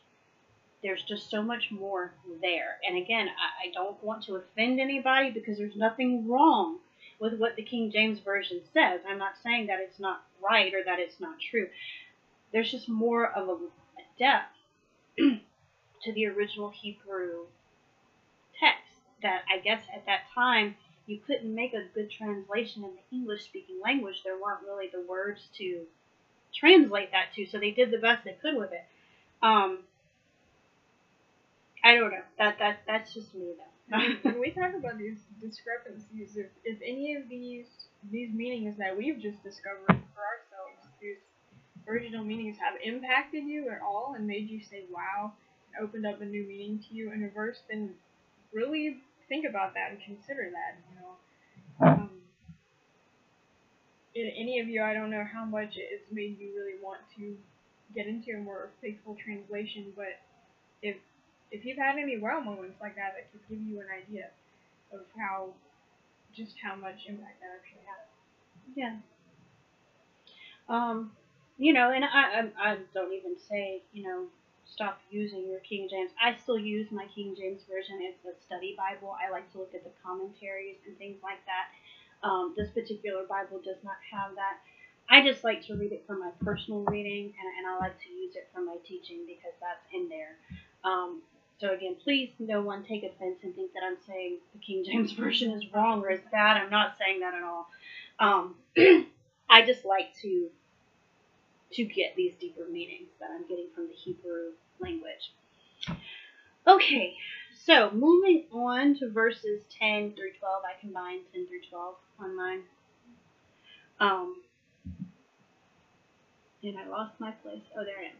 There's just so much more there. And again, I, I don't want to offend anybody because there's nothing wrong with what the King James Version says. I'm not saying that it's not right or that it's not true. There's just more of a, a depth to the original Hebrew text that I guess at that time you couldn't make a good translation in the English speaking language. There weren't really the words to translate that to, so they did the best they could with it. Um, I don't know. That that that's just me though when we talk about these discrepancies, if, if any of these these meanings that we've just discovered for ourselves, these original meanings have impacted you at all and made you say wow, and opened up a new meaning to you in a verse, then really think about that and consider that. You know, um, in any of you, I don't know how much it's made you really want to get into a more faithful translation, but if if you've had any wow moments like that that could give you an idea of how just how much impact that actually had. Yeah. Um, you know, and I, I I don't even say you know stop using your King James. I still use my King James version. It's a study Bible. I like to look at the commentaries and things like that. Um, this particular Bible does not have that. I just like to read it for my personal reading, and, and I like to use it for my teaching because that's in there. Um, so again, please no one take offense and think that I'm saying the King James Version is wrong or is bad. I'm not saying that at all. Um, I just like to to get these deeper meanings that I'm getting from the Hebrew language. Okay, so moving on to verses 10 through 12. I combined 10 through 12 on mine. Um, and I lost my place. Oh, there I am.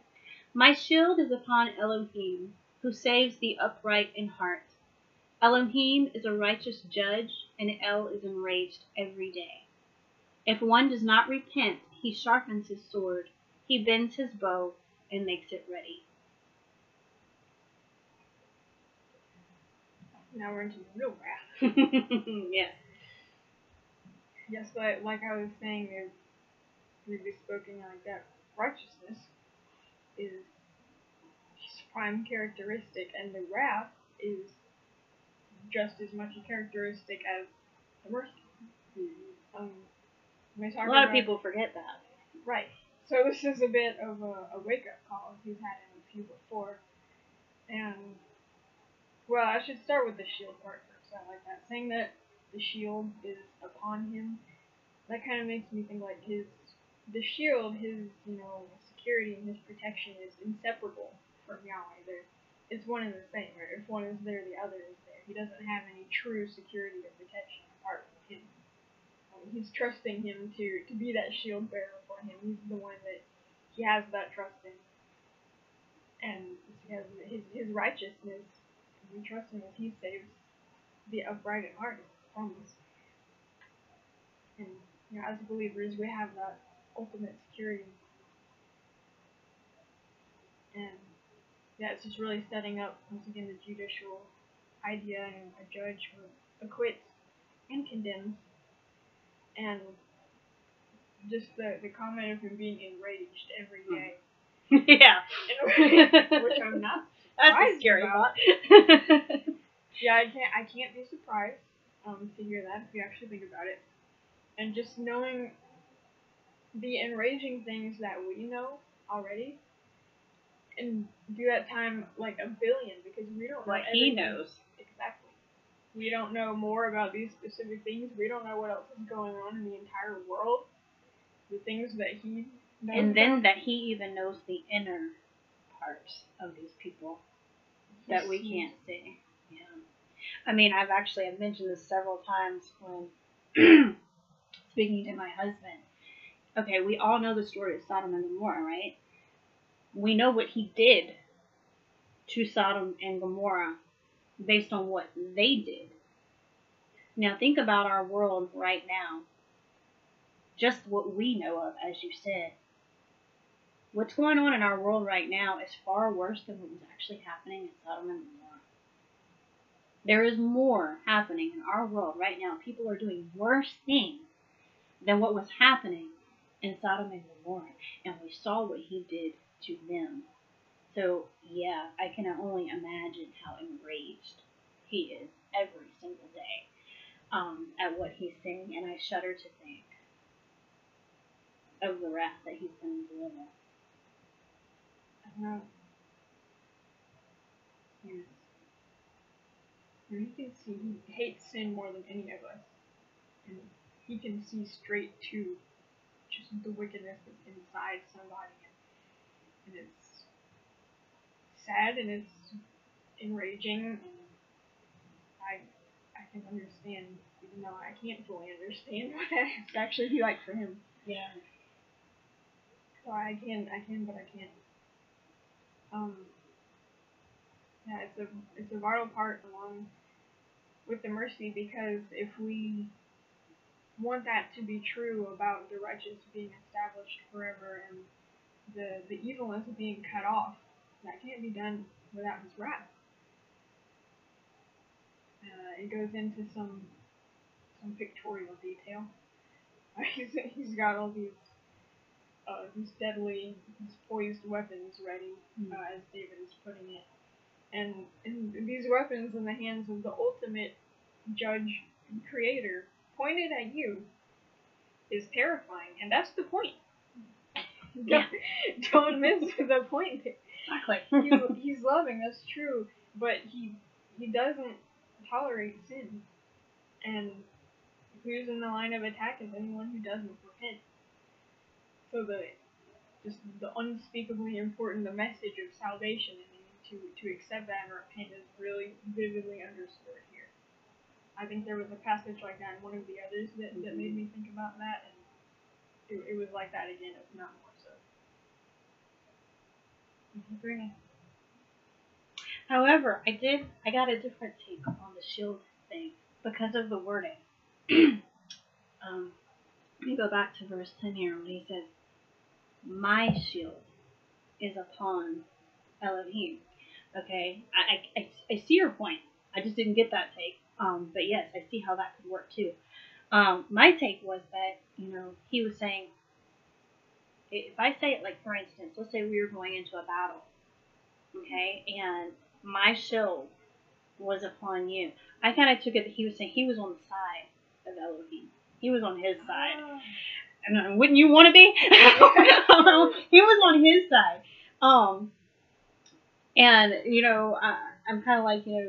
My shield is upon Elohim who saves the upright in heart. Elohim is a righteous judge, and El is enraged every day. If one does not repent, he sharpens his sword, he bends his bow, and makes it ready. Now we're into real wrath. yes. Yes, like, like I was saying, we've been spoken like that. Righteousness is prime characteristic, and the wrath is just as much a characteristic as the mercy. Um, a lot of people forget that. Right. So this is a bit of a, a wake-up call if you've had a few before. And, well, I should start with the shield part first. I like that. Saying that the shield is upon him, that kind of makes me think like his, the shield, his, you know, security and his protection is inseparable from Yahweh. It's one and the same. Right? If one is there, the other is there. He doesn't have any true security or protection apart from him. Um, he's trusting him to, to be that shield bearer for him. He's the one that he has that trust in. and because his his righteousness, we trust him as he saves the upright in heart. Promise. And you know, as believers, we have that ultimate security. And yeah, it's just really setting up once again the judicial idea and a judge who acquits and condemns. And just the, the comment of him being enraged every Hmm. yeah. Which I'm not That's a scary about. thought. Yeah, I can't I can't be surprised um, to hear that if you actually think about it. And just knowing the enraging things that we know already and do that time like a billion because we don't know what he knows. Exactly. We don't know more about these specific things. We don't know what else is going on in the entire world. The things that he knows And then about. that he even knows the inner parts of these people that we can't see. Yeah. I mean, I've actually I've mentioned this several times when speaking to my husband. Okay, we all know the story of Sodom and Gomorrah, right? We know what he did to Sodom and Gomorrah based on what they did. Now think about our world right now. Just what we know of, as you said. What's going on in our world right now is far worse than what was actually happening in Sodom and Gomorrah. There is more happening in our world right now. People are doing worse things than what was happening in Sodom and Gomorrah. And we saw what he did to them. So, yeah, I can only imagine how enraged he is every single day um, at what he's seeing. And I shudder to think of the wrath that he's going to deliver. I don't yes. And he can see he hates sin more than any of us. And he can see straight to just the wickedness that's inside somebody and it's sad and it's enraging and I I can understand even though I can't fully understand what that has to actually be like for him. Yeah. So I can, I can, but I can't. Um, yeah, it's a it's a vital part along with the mercy because if we want that to be true about the righteous being established forever and the the evilness being cut off, that can't be done without His wrath. Uh, it goes into some some pictorial detail. he's he's got all these uh, these deadly, these poised weapons ready, uh, as David is putting it. And, and these weapons in the hands of the ultimate judge and creator pointed at you is terrifying, and that's the point. Yeah. Don't miss the point. Exactly. He's, he's loving, that's true, but he he doesn't tolerate sin. And who's in the line of attack is anyone who doesn't repent. So the just the unspeakably important the message of salvation and to to accept that and repent is really vividly underscored here. I think there was a passage like that in one of the others that, that made mm-hmm. me think about that and it, it was like that again, if not Agree. However, I did. I got a different take on the shield thing because of the wording. um, let me go back to verse ten here when he says, "My shield is upon Elohim." Okay, I, I, I see your point. I just didn't get that take. Um, but yes, I see how that could work too. Um, my take was that you know he was saying if I say it like for instance, let's say we were going into a battle, okay, and my shield was upon you. I kind of took it that he was saying he was on the side of Elohim. He was on his side. And uh, wouldn't you want to be? he was on his side. Um, and you know, I, I'm kind of like you know,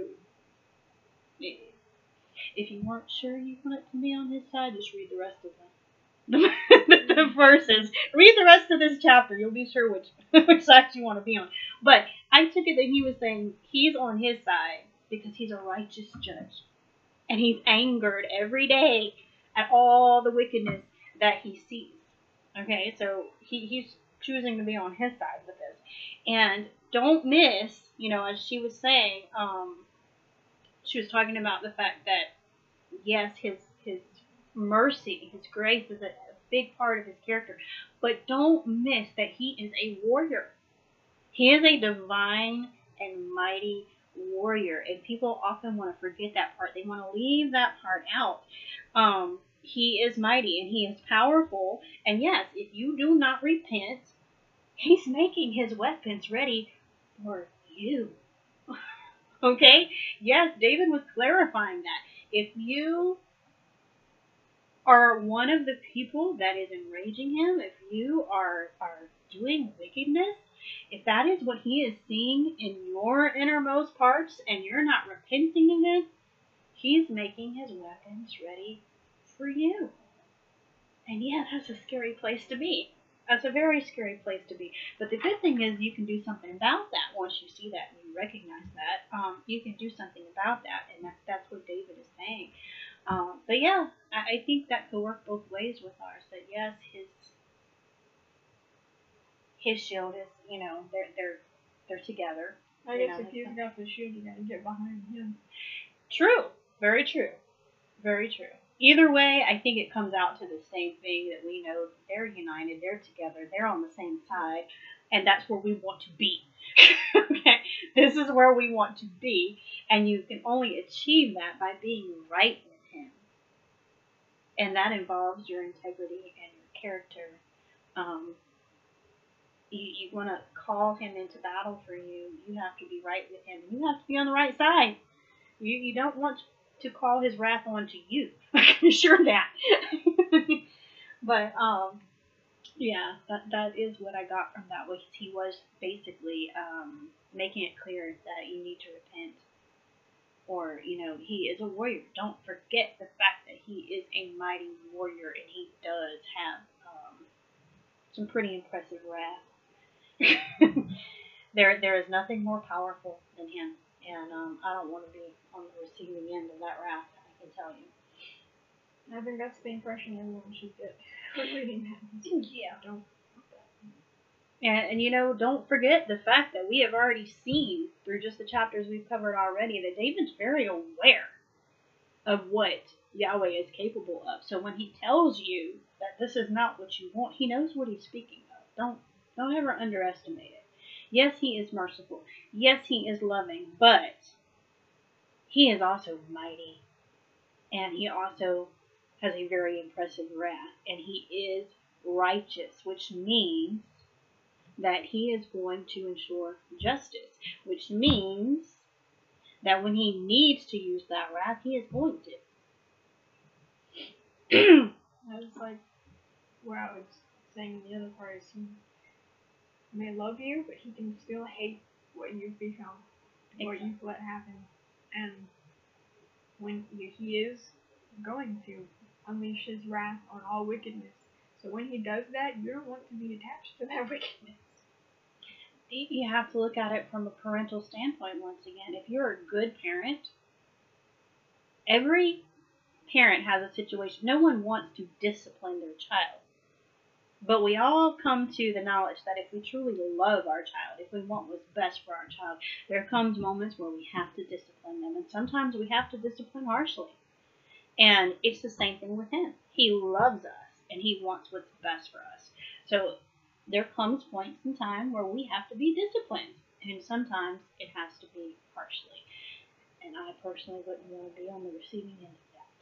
if you weren't sure you wanted to be on his side, just read the rest of them the, verses. Read the rest of this chapter. You'll be sure which which side you want to be on. But I took it that he was saying he's on his side because he's a righteous judge, and he's angered every day at all the wickedness that he sees. Okay, so he, he's choosing to be on his side with this, and don't miss, you know, as she was saying, um, she was talking about the fact that yes, his his mercy, his grace is big part of his character, but don't miss that he is a warrior. He is a divine and mighty warrior, and people often want to forget that part. They want to leave that part out. Um, he is mighty and he is powerful, and yes, if you do not repent, he's making his weapons ready for you. okay? Yes, David was clarifying that. If you are one of the people that is enraging him, if you are are doing wickedness, if that is what he is seeing in your innermost parts and you're not repenting of it, he's making his weapons ready for you. And yeah, that's a scary place to be. That's a very scary place to be. But the good thing is you can do something about that once you see that and you recognize that. Um, you can do something about that, and that, that's what David is saying. Um, but yeah, I, I think that could work both ways with ours. That yes, his his shield is, you know, they're they're they're together. I guess know, if he's got the shield, you gotta get behind him. True. Very true. Very true. Either way, I think it comes out to the same thing that we know they're united, they're together, they're on the same side, and that's where we want to be. okay? This is where we want to be, and you can only achieve that by being right. And that involves your integrity and your character. Um, you, you want to call Him into battle for you, you have to be right with Him, and you have to be on the right side. You, you don't want to call his wrath onto you. I can assure that. but um, yeah, that that is what I got from that. Was he was basically um, making it clear that you need to repent, or you know, he is a warrior. Don't forget the fact that he is a mighty warrior, and he does have um, some pretty impressive wrath. there, there is nothing more powerful than him and um, I don't want to be on the receiving end of that wrath. I can tell you. I think that's the impression everyone should get reading that. Yeah. Don't. And, and you know, don't forget the fact that we have already seen through just the chapters we've covered already that David's very aware of what Yahweh is capable of. So when he tells you that this is not what you want, he knows what he's speaking of. Don't don't ever underestimate it. Yes, he is merciful. Yes, he is loving, but he is also mighty. And he also has a very impressive wrath. And he is righteous, which means that he is going to ensure justice, which means that when he needs to use that wrath, he is going to. I was like what I was saying in the other part is he may love you, but he can still hate what you've become, what you've let happen. And when he is going to unleash his wrath on all wickedness. So when he does that, you don't want to be attached to that wickedness. You have to look at it from a parental standpoint once again. If you're a good parent, every parent has a situation. No one wants to discipline their child. But we all come to the knowledge that if we truly love our child, if we want what's best for our child, there comes moments where we have to discipline them. And sometimes we have to discipline harshly. And it's the same thing with him. He loves us and he wants what's best for us. So there comes points in time where we have to be disciplined. And sometimes it has to be harshly. And I personally wouldn't want to be on the receiving end of that.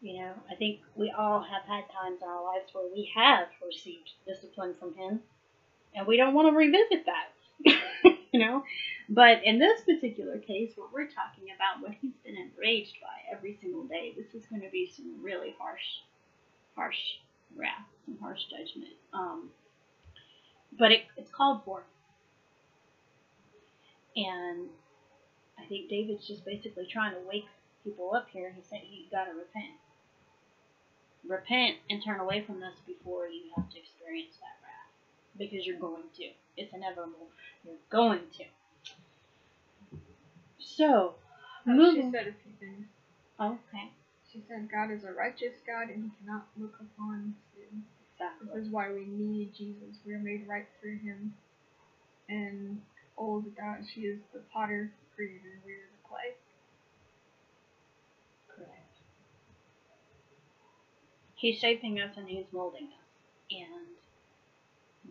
You know, I think we all have had times in our lives where we have received discipline from him, and we don't want to revisit that. you know, but in this particular case, what we're talking about, what he's been enraged by every single day, this is going to be some really harsh, harsh wrath, some harsh judgment. Um, but it, it's called for. And I think David's just basically trying to wake people up here. He said, you got to repent. Repent and turn away from this before you have to experience that wrath. Because you're going to. It's inevitable. You're going to. So, she moving. said a few things. Okay. She said God is a righteous God and he cannot look upon sin. This is why we need Jesus. We are made right through him. and old God, she is the potter, creator, we are the clay. Correct. He's shaping us and he's molding us. And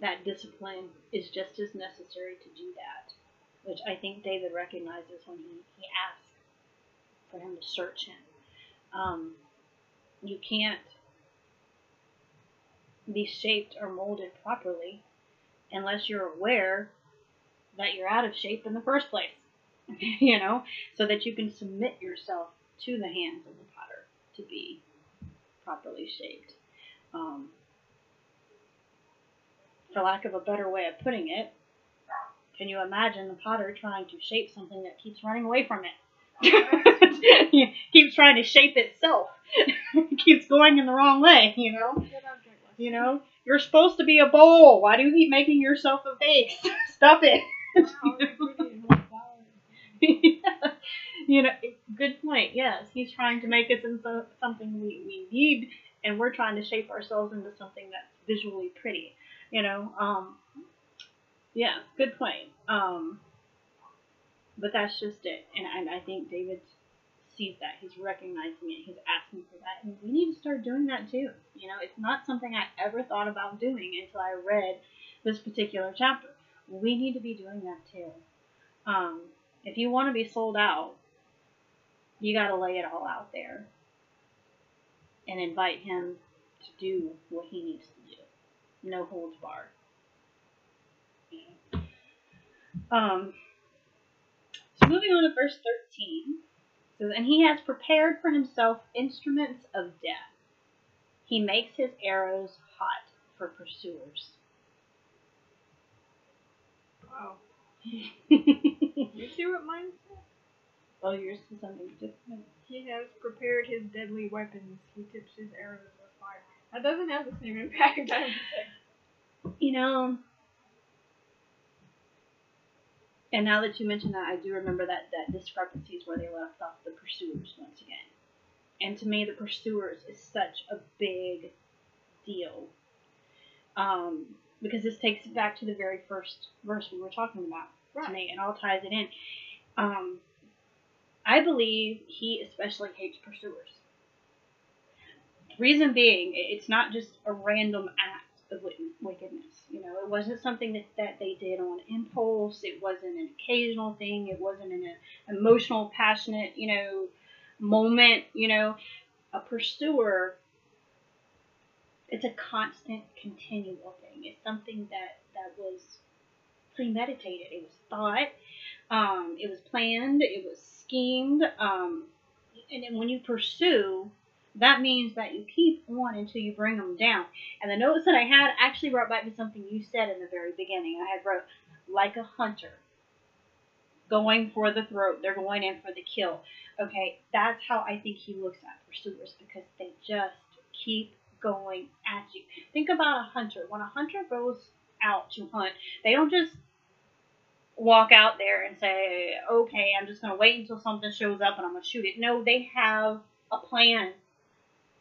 that discipline is just as necessary to do that, which I think David recognizes when he, he asks for him to search him. Um, you can't be shaped or molded properly unless you're aware that you're out of shape in the first place. you know, so that you can submit yourself to the hands of the potter to be properly shaped. Um, for lack of a better way of putting it, can you imagine the potter trying to shape something that keeps running away from it? keeps trying to shape itself. keeps going in the wrong way, you know? You know? You're supposed to be a bowl. Why do you keep making yourself a vase? Stop it. you know, good point. Yes, he's trying to make us into something we, we need, and we're trying to shape ourselves into something that's visually pretty. You know, um, yeah, good point. Um, but that's just it, and, and I think David sees that. He's recognizing it. He's asking for that, and we need to start doing that too. You know, it's not something I ever thought about doing until I read this particular chapter. We need to be doing that too. Um, if you want to be sold out, you got to lay it all out there and invite him to do what he needs to do. No holds barred. Um, so moving on to verse 13. Says, and he has prepared for himself instruments of death. He makes his arrows hot for pursuers. Wow. you see what mine said? Oh, yours is something different. He has prepared his deadly weapons. He tips his arrows with fire. That doesn't have the same impact, You know, and now that you mention that, I do remember that that discrepancies where they left off the pursuers once again. And to me, the pursuers is such a big deal. Um, because this takes it back to the very first verse we were talking about right. to me, and all ties it in. Um, I believe he especially hates pursuers. Reason being, it's not just a random act of wickedness. You know, it wasn't something that, that they did on impulse. It wasn't an occasional thing. It wasn't an emotional, passionate, you know, moment. You know, a pursuer it's a constant, continual thing. It's something that that was premeditated. It was thought. Um, it was planned. It was schemed. Um, and then when you pursue, that means that you keep on until you bring them down. And the notes that I had actually brought back to something you said in the very beginning. I had wrote like a hunter going for the throat. They're going in for the kill. Okay, that's how I think he looks at pursuers because they just keep going at you. Think about a hunter. When a hunter goes out to hunt, they don't just walk out there and say, okay, I'm just going to wait until something shows up and I'm going to shoot it. No, they have a plan.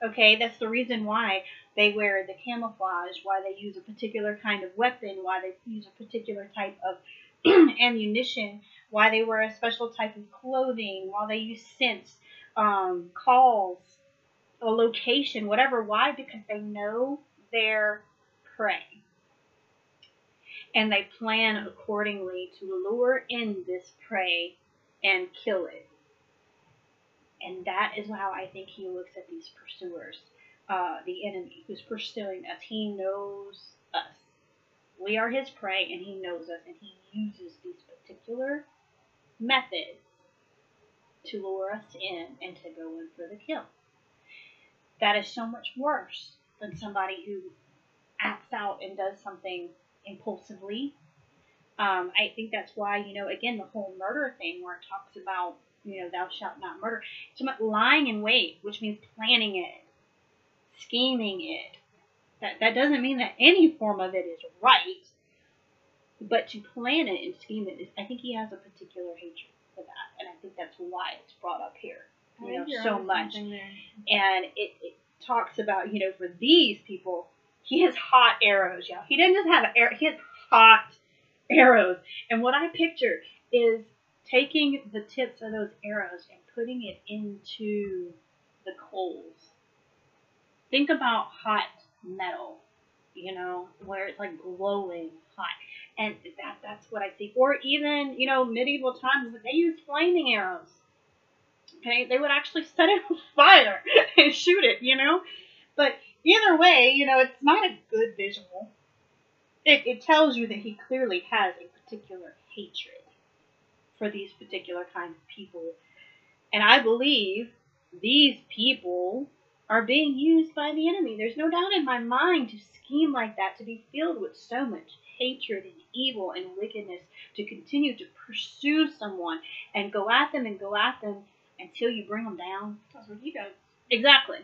Okay, that's the reason why they wear the camouflage, why they use a particular kind of weapon, why they use a particular type of ammunition, why they wear a special type of clothing, why they use scents, um, calls, a location, whatever. Why? Because they know their prey. And they plan accordingly to lure in this prey and kill it. And that is how I think he looks at these pursuers, uh, the enemy who's pursuing us. He knows us. We are his prey, and he knows us, and he uses these particular methods to lure us in and to go in for the kill that is so much worse than somebody who acts out and does something impulsively. Um, I think that's why, you know, again, the whole murder thing where it talks about, you know, thou shalt not murder. It's about lying in wait, which means planning it, scheming it. That, that doesn't mean that any form of it is right, but to plan it and scheme it is, I think he has a particular hatred for that, and I think that's why it's brought up here you know, so much. And it, it talks about, you know, for these people, he has hot arrows, Yeah, He doesn't just have arrow, he has hot arrows. And what I picture is taking the tips of those arrows and putting it into the coals. Think about hot metal, you know, where it's like glowing hot. And that that's what I see. Or even, you know, medieval times, when they used flaming arrows. Okay, they would actually set it on fire and shoot it, you know? But either way, you know, it's not a good visual. It, it tells you that he clearly has a particular hatred for these particular kinds of people. And I believe these people are being used by the enemy. There's no doubt in my mind to scheme like that, to be filled with so much hatred and evil and wickedness, to continue to pursue someone and go at them and go at them until you bring them down. That's what he does. Exactly.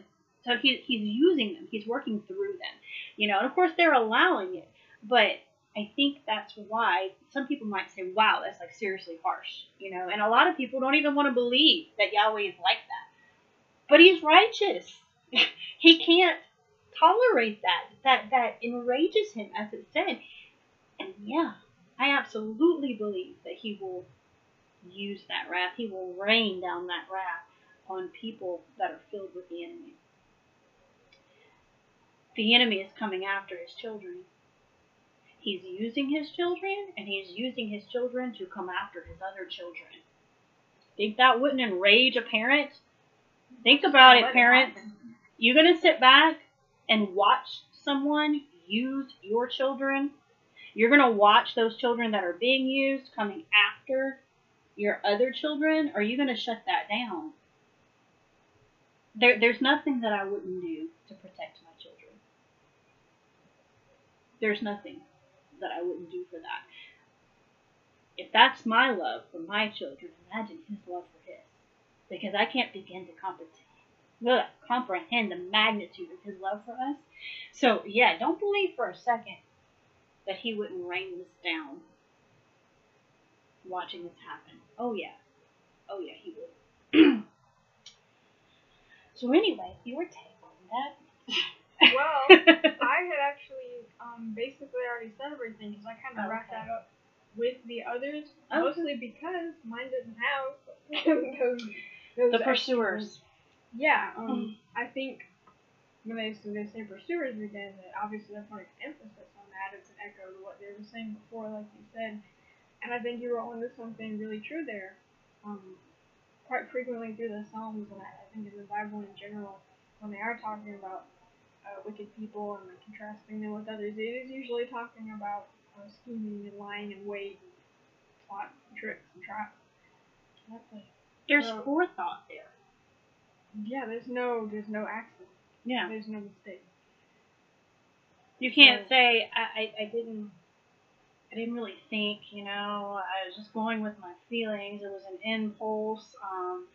So he, he's using them. He's working through them. You know, and of course they're allowing it. But I think that's why some people might say, wow, that's like seriously harsh. You know, and a lot of people don't even want to believe that Yahweh is like that. But he's righteous. he can't tolerate that. That that enrages him, as it said. And yeah, I absolutely believe that he will use that wrath. He will rain down that wrath on people that are filled with the enemy. The enemy is coming after his children. He's using his children, and he's using his children to come after his other children. Think that wouldn't enrage a parent? Think about it, parents. You're gonna sit back and watch someone use your children? You're gonna watch those children that are being used coming after your other children? Are you gonna shut that down? There, there's nothing that I wouldn't do to protect my children. There's nothing that I wouldn't do for that. If that's my love for my children, imagine his love for his. Because I can't begin to comprehend, comprehend the magnitude of his love for us. So, yeah, don't believe for a second that he wouldn't rain this down watching this happen. Oh, yeah. Oh, yeah, he would. so, anyway, your take on that? Well, I had actually um, basically already said everything because I kind of wrapped that up with the others, Okay. mostly because mine didn't have those, those the pursuers. Yeah, um, I think when they, when they say pursuers again, that obviously they're putting emphasis on that. It's an echo to what they were saying before, like you said. And I think you were onto something really true there. Um, quite frequently through the Psalms, and I, I think in the Bible in general, when they are talking about uh, wicked people and like, contrasting them with others, it is usually talking about uh, scheming and lying and wait and plot and tricks and traps. There's So- forethought there. Yeah, there's no there's no accident. Yeah. There's no mistake. You can't So- say I, I, I didn't I didn't really think, you know, I was just going with my feelings. It was an impulse. Um,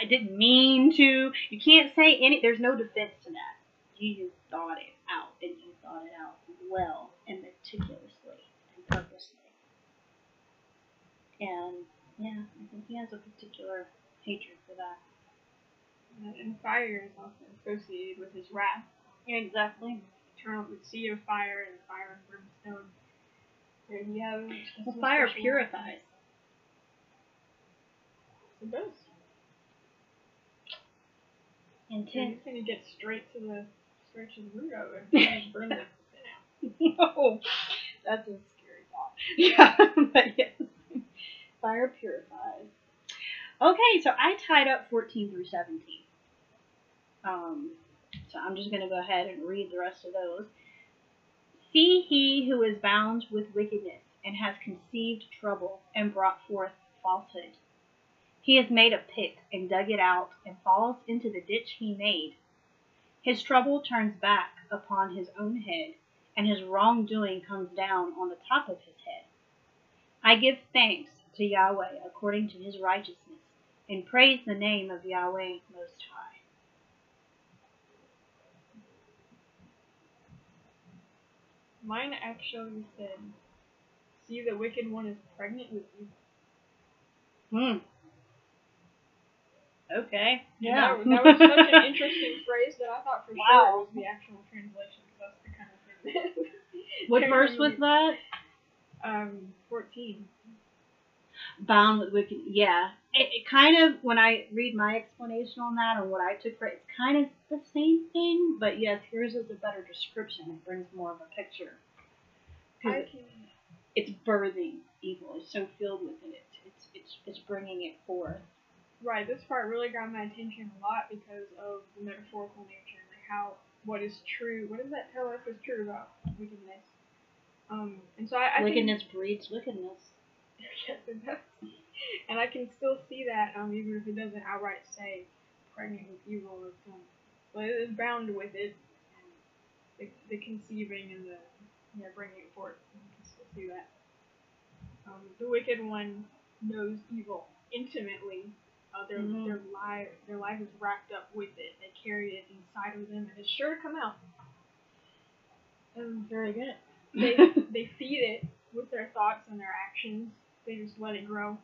I didn't mean to. You can't say any. There's no defense to that. You thought it out, and you thought it out well and meticulously and purposely. And yeah, I think he has a particular hatred for that. And, fire is often associated with his wrath. Yeah, exactly. Eternal the sea of fire and fire and brimstone. There you have. Well, fire purifies. It does. And Intense. you can get straight to the straight to the root of it. and burn sin out. no, that's a scary thought. Yeah, but yes, fire purifies. Okay, so I tied up 14 through 17. Um, so I'm just going to go ahead and read the rest of those. See he who is bound with wickedness and has conceived trouble and brought forth falsehood. He has made a pit and dug it out and falls into the ditch he made. His trouble turns back upon his own head and his wrongdoing comes down on the top of his head. I give thanks to Yahweh according to his righteousness, and praise the name of Yahweh Most High. Mine actually said, "See, the wicked one is pregnant with you." Hmm. Okay. That, that was such an interesting phrase that I thought for sure Wow. it was the actual translation. 'cause That's the kind of thing. That What verse was that? Um, fourteen. Bound with wicked. Yeah, it, it kind of when I read my explanation on that and what I took for it, it's kind of the same thing. But yes, yours is a better description. It brings more of a picture. I can. it's birthing evil. It's so filled with it. It's it's it's bringing it forth. Right, this part really got my attention a lot because of the metaphorical nature and like how what is true. What does that tell us is true about wickedness? Um, and so I, I wickedness breeds wickedness. Yes, it does. And I can still see that, um, even if it doesn't outright say pregnant with evil. It's, um, but it is bound with it, and the, the conceiving and the yeah bringing it forth. You can still see that. Um, the wicked one knows evil intimately. Uh, their Mhm. their life their life is wrapped up with it. They carry it inside of them, and it's sure to come out. And Very good. they they feed it with their thoughts and their actions. They just let it grow.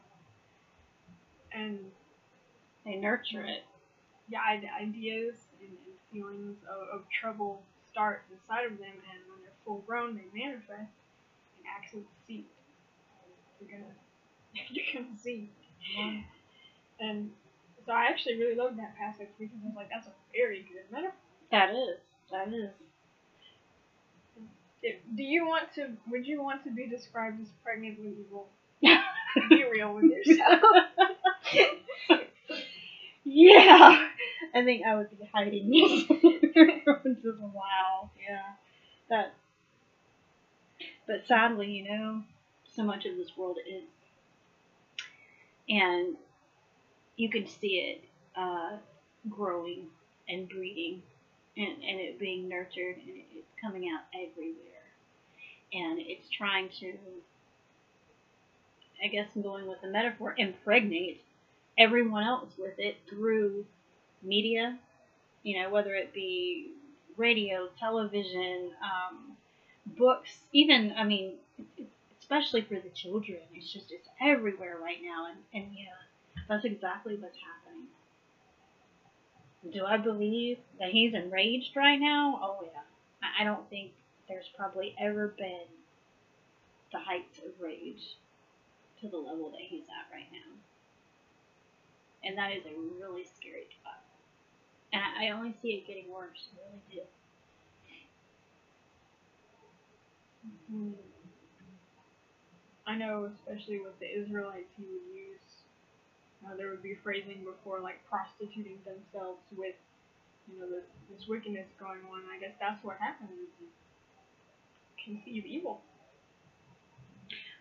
And they nurture it. yeah, ide- ideas and, and feelings of, of trouble start inside of them, and when they're full grown, they manifest and acts of deceit. You're gonna you're gonna see. And so I actually really loved that passage because I was like, that's a very good metaphor. That is. That is. If, do you want to? Would you want to be described as pregnant with evil? Be real with yourself. yeah. I think I would be hiding for a while. Yeah. That. But sadly, you know, so much of this world is, and you can see it uh, growing and breeding, and, and it being nurtured, and it's coming out everywhere, and it's trying to. I guess I'm going with the metaphor, impregnate everyone else with it through media, you know, whether it be radio, television, um, books, even, I mean, especially for the children. It's just, it's everywhere right now. And, and yeah, that's exactly what's happening. Do I believe that he's enraged right now? Oh, yeah. I- don't think there's probably ever been the heights of rage to the level that he's at right now. And that is a really scary thought. And I, only see it getting worse. I really do. Hmm. I know, especially with the Israelites, he would use. Uh, there would be phrasing before like prostituting themselves with, you know, this, this wickedness going on. I guess that's what happens. Is you conceive evil.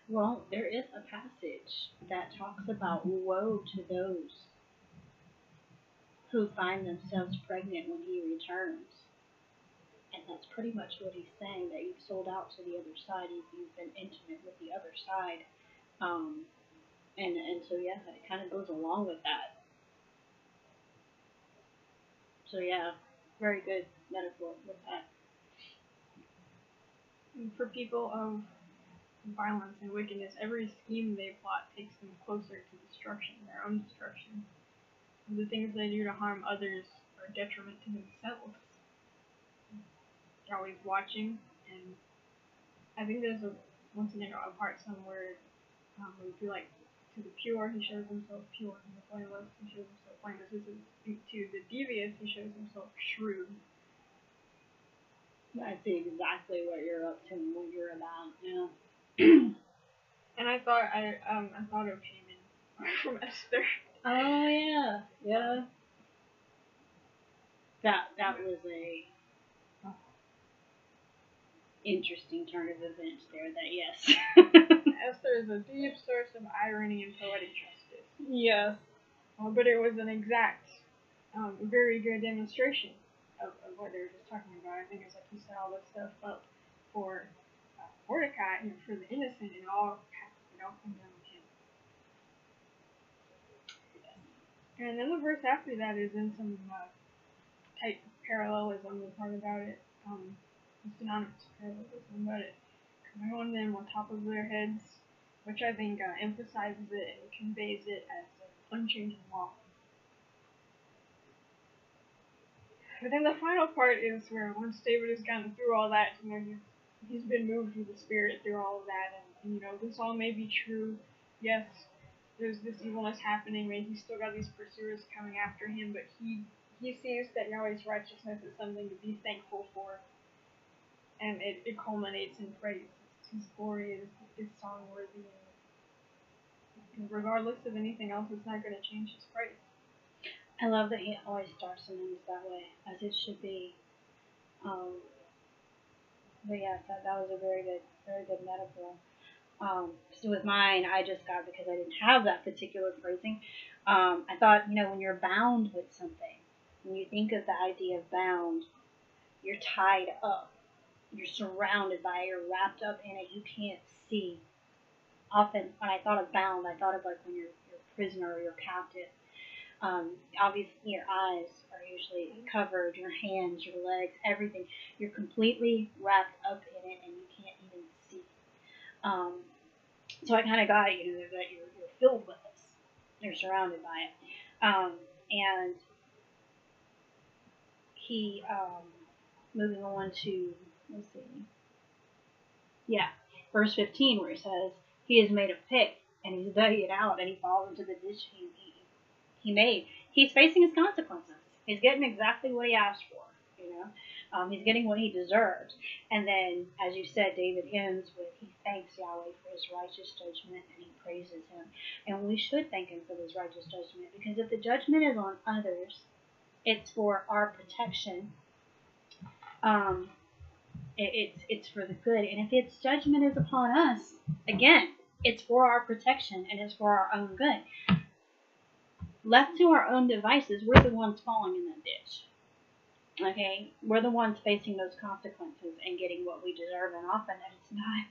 Well, there is a passage that talks about woe to those who find themselves pregnant when he returns. And that's pretty much what he's saying that you've sold out to the other side, you've, been intimate with the other side. Um, and, and so, yeah, it kind of goes along with that. So, yeah, very good metaphor with that. And for people of violence and wickedness, every scheme they plot takes them closer to destruction, their own destruction. The things they do to harm others are detriment to themselves. They're always watching, and I think there's a once again a part somewhere um, you feel like to the pure he shows himself pure, and the blameless he shows himself blameless. This is to the devious he shows himself shrewd. I see exactly what you're up to and what you're about. Yeah. And I thought I um I thought of Haman from Esther. Oh yeah, yeah. That that was a interesting turn of events there. That yes. Esther is a deep source of irony and poetic justice. yes. Uh, but it was an exact, um, very good demonstration of, of what they were just talking about. I think it's like he set all this stuff up for uh, Mordecai, you know, for the innocent, and all it all comes down to him. And then the verse after that is in some uh, type parallelism, the part about it, um, synonymous parallelism about it on them on top of their heads, which I think uh, emphasizes it and conveys it as an unchanging law. But then the final part is where once David has gotten through all that, you know, he's, been moved with the Spirit through all of that, and you know, this all may be true. Yes, there's this evilness happening, and he's still got these pursuers coming after him, but he he sees that Yahweh's righteousness is something to be thankful for, and it, it culminates in praise. His glory is, is song worthy, and regardless of anything else, it's not going to change his praise. I love that he always starts and ends that way, as it should be. Um, but yes, that, that was a very good, very good metaphor. Um, so with mine, I just got because I didn't have that particular phrasing. Um, I thought, you know, when you're bound with something, when you think of the idea of bound, you're tied up, you're surrounded by it, you're wrapped up in it, you can't see. Often, when I thought of bound, I thought of like when you're, you're a prisoner or you're captive. Um, obviously, your eyes are usually covered, your hands, your legs, everything. You're completely wrapped up in it, and you can't even see. Um, so I kind of got it, you know that you're, you're filled with this. You're surrounded by it, um, and he um, moving on to let's see, yeah, verse 15 where he says he has made a pit and he's dug it out and he falls into the ditch he, he, he made. He's facing his consequences. He's getting exactly what he asked for. You know, um, he's getting what he deserves. And then, as you said, David ends with he thanks Yahweh for his righteous judgment and he praises him. And we should thank him for his righteous judgment because if the judgment is on others, it's for our protection. Um, it, it's it's for the good. And if its judgment is upon us, again, it's for our protection and it's for our own good. Left to our own devices, we're the ones falling in that ditch. Okay, we're the ones facing those consequences and getting what we deserve, and often it's not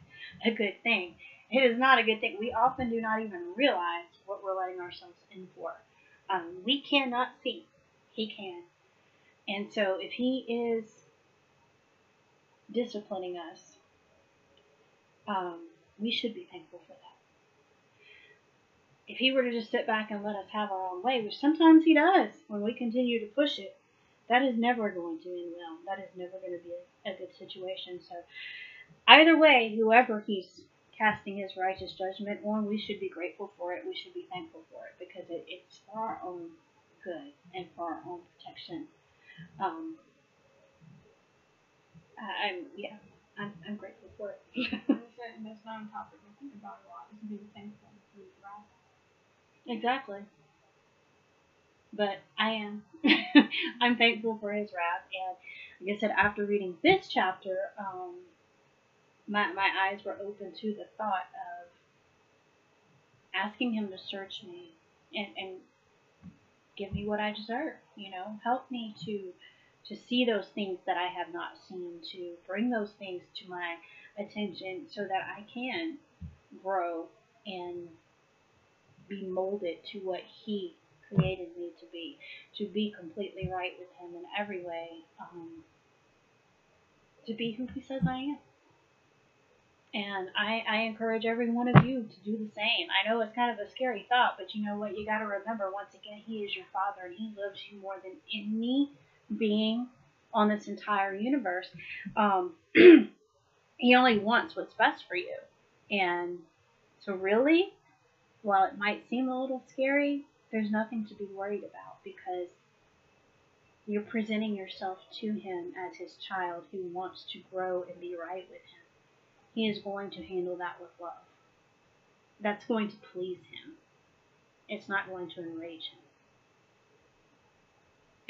a good thing. It is not a good thing. We often do not even realize what we're letting ourselves in for. Um, we cannot see he can. And so if he is disciplining us, um, we should be thankful for that. If he were to just sit back and let us have our own way, which sometimes he does when we continue to push it, that is never going to end well. That is never going to be a, a good situation. So, either way, whoever he's casting his righteous judgment on, we should be grateful for it. We should be thankful for it because it, it's for our own good and for our own protection. Um, I'm yeah, I'm, I'm grateful for it. that's not a topic I think about a lot. Is being thankful for his wrath. exactly. But I am. I'm thankful for his wrath, and like I said, after reading this chapter, um, my my eyes were open to the thought of asking him to search me and, and give me what I deserve. You know, help me to to see those things that I have not seen, to bring those things to my attention so that I can grow and be molded to what He created me to be, to be completely right with Him in every way, um, to be who He says I am. And I, I encourage every one of you to do the same. I know it's kind of a scary thought, but you know what? You got to remember once again, He is your Father and He loves you more than any being on this entire universe. Um, he only wants what's best for you. And so, really, while it might seem a little scary, there's nothing to be worried about because you're presenting yourself to Him as His child who wants to grow and be right with Him. He is going to handle that with love. That's going to please Him. It's not going to enrage Him.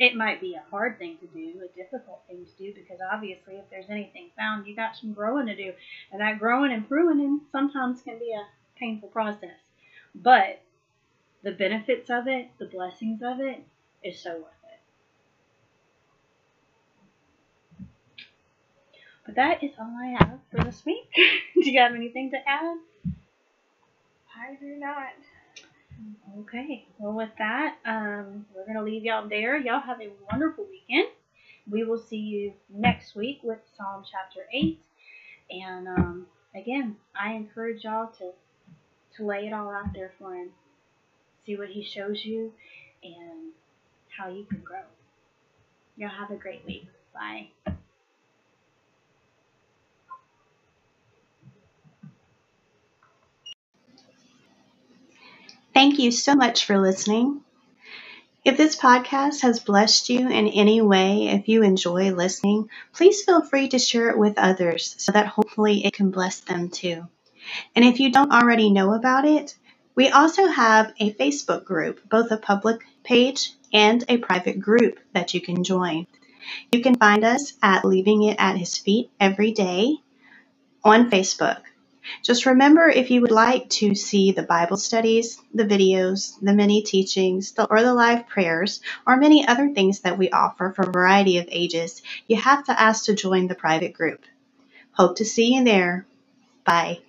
It might be a hard thing to do, a difficult thing to do, because obviously, if there's anything found, you got some growing to do, and that growing and pruning sometimes can be a painful process. But the benefits of it, the blessings of it, is so worth it. But that is all I have for this week. do you have anything to add? I do not. Okay. Well, with that, um, we're going to leave y'all there. Y'all have a wonderful weekend. We will see you next week with Psalm chapter 8. And um, again, I encourage y'all to, to lay it all out there for Him. See what He shows you and how you can grow. Y'all have a great week. Bye. Thank you so much for listening. If this podcast has blessed you in any way, if you enjoy listening, please feel free to share it with others so that hopefully it can bless them too. And if you don't already know about it, we also have a Facebook group, both a public page and a private group that you can join. You can find us at Leaving It at His Feet every day on Facebook. Just remember if you would like to see the Bible studies, the videos, the mini teachings, the, or the live prayers, or many other things that we offer for a variety of ages, you have to ask to join the private group. Hope to see you there. Bye.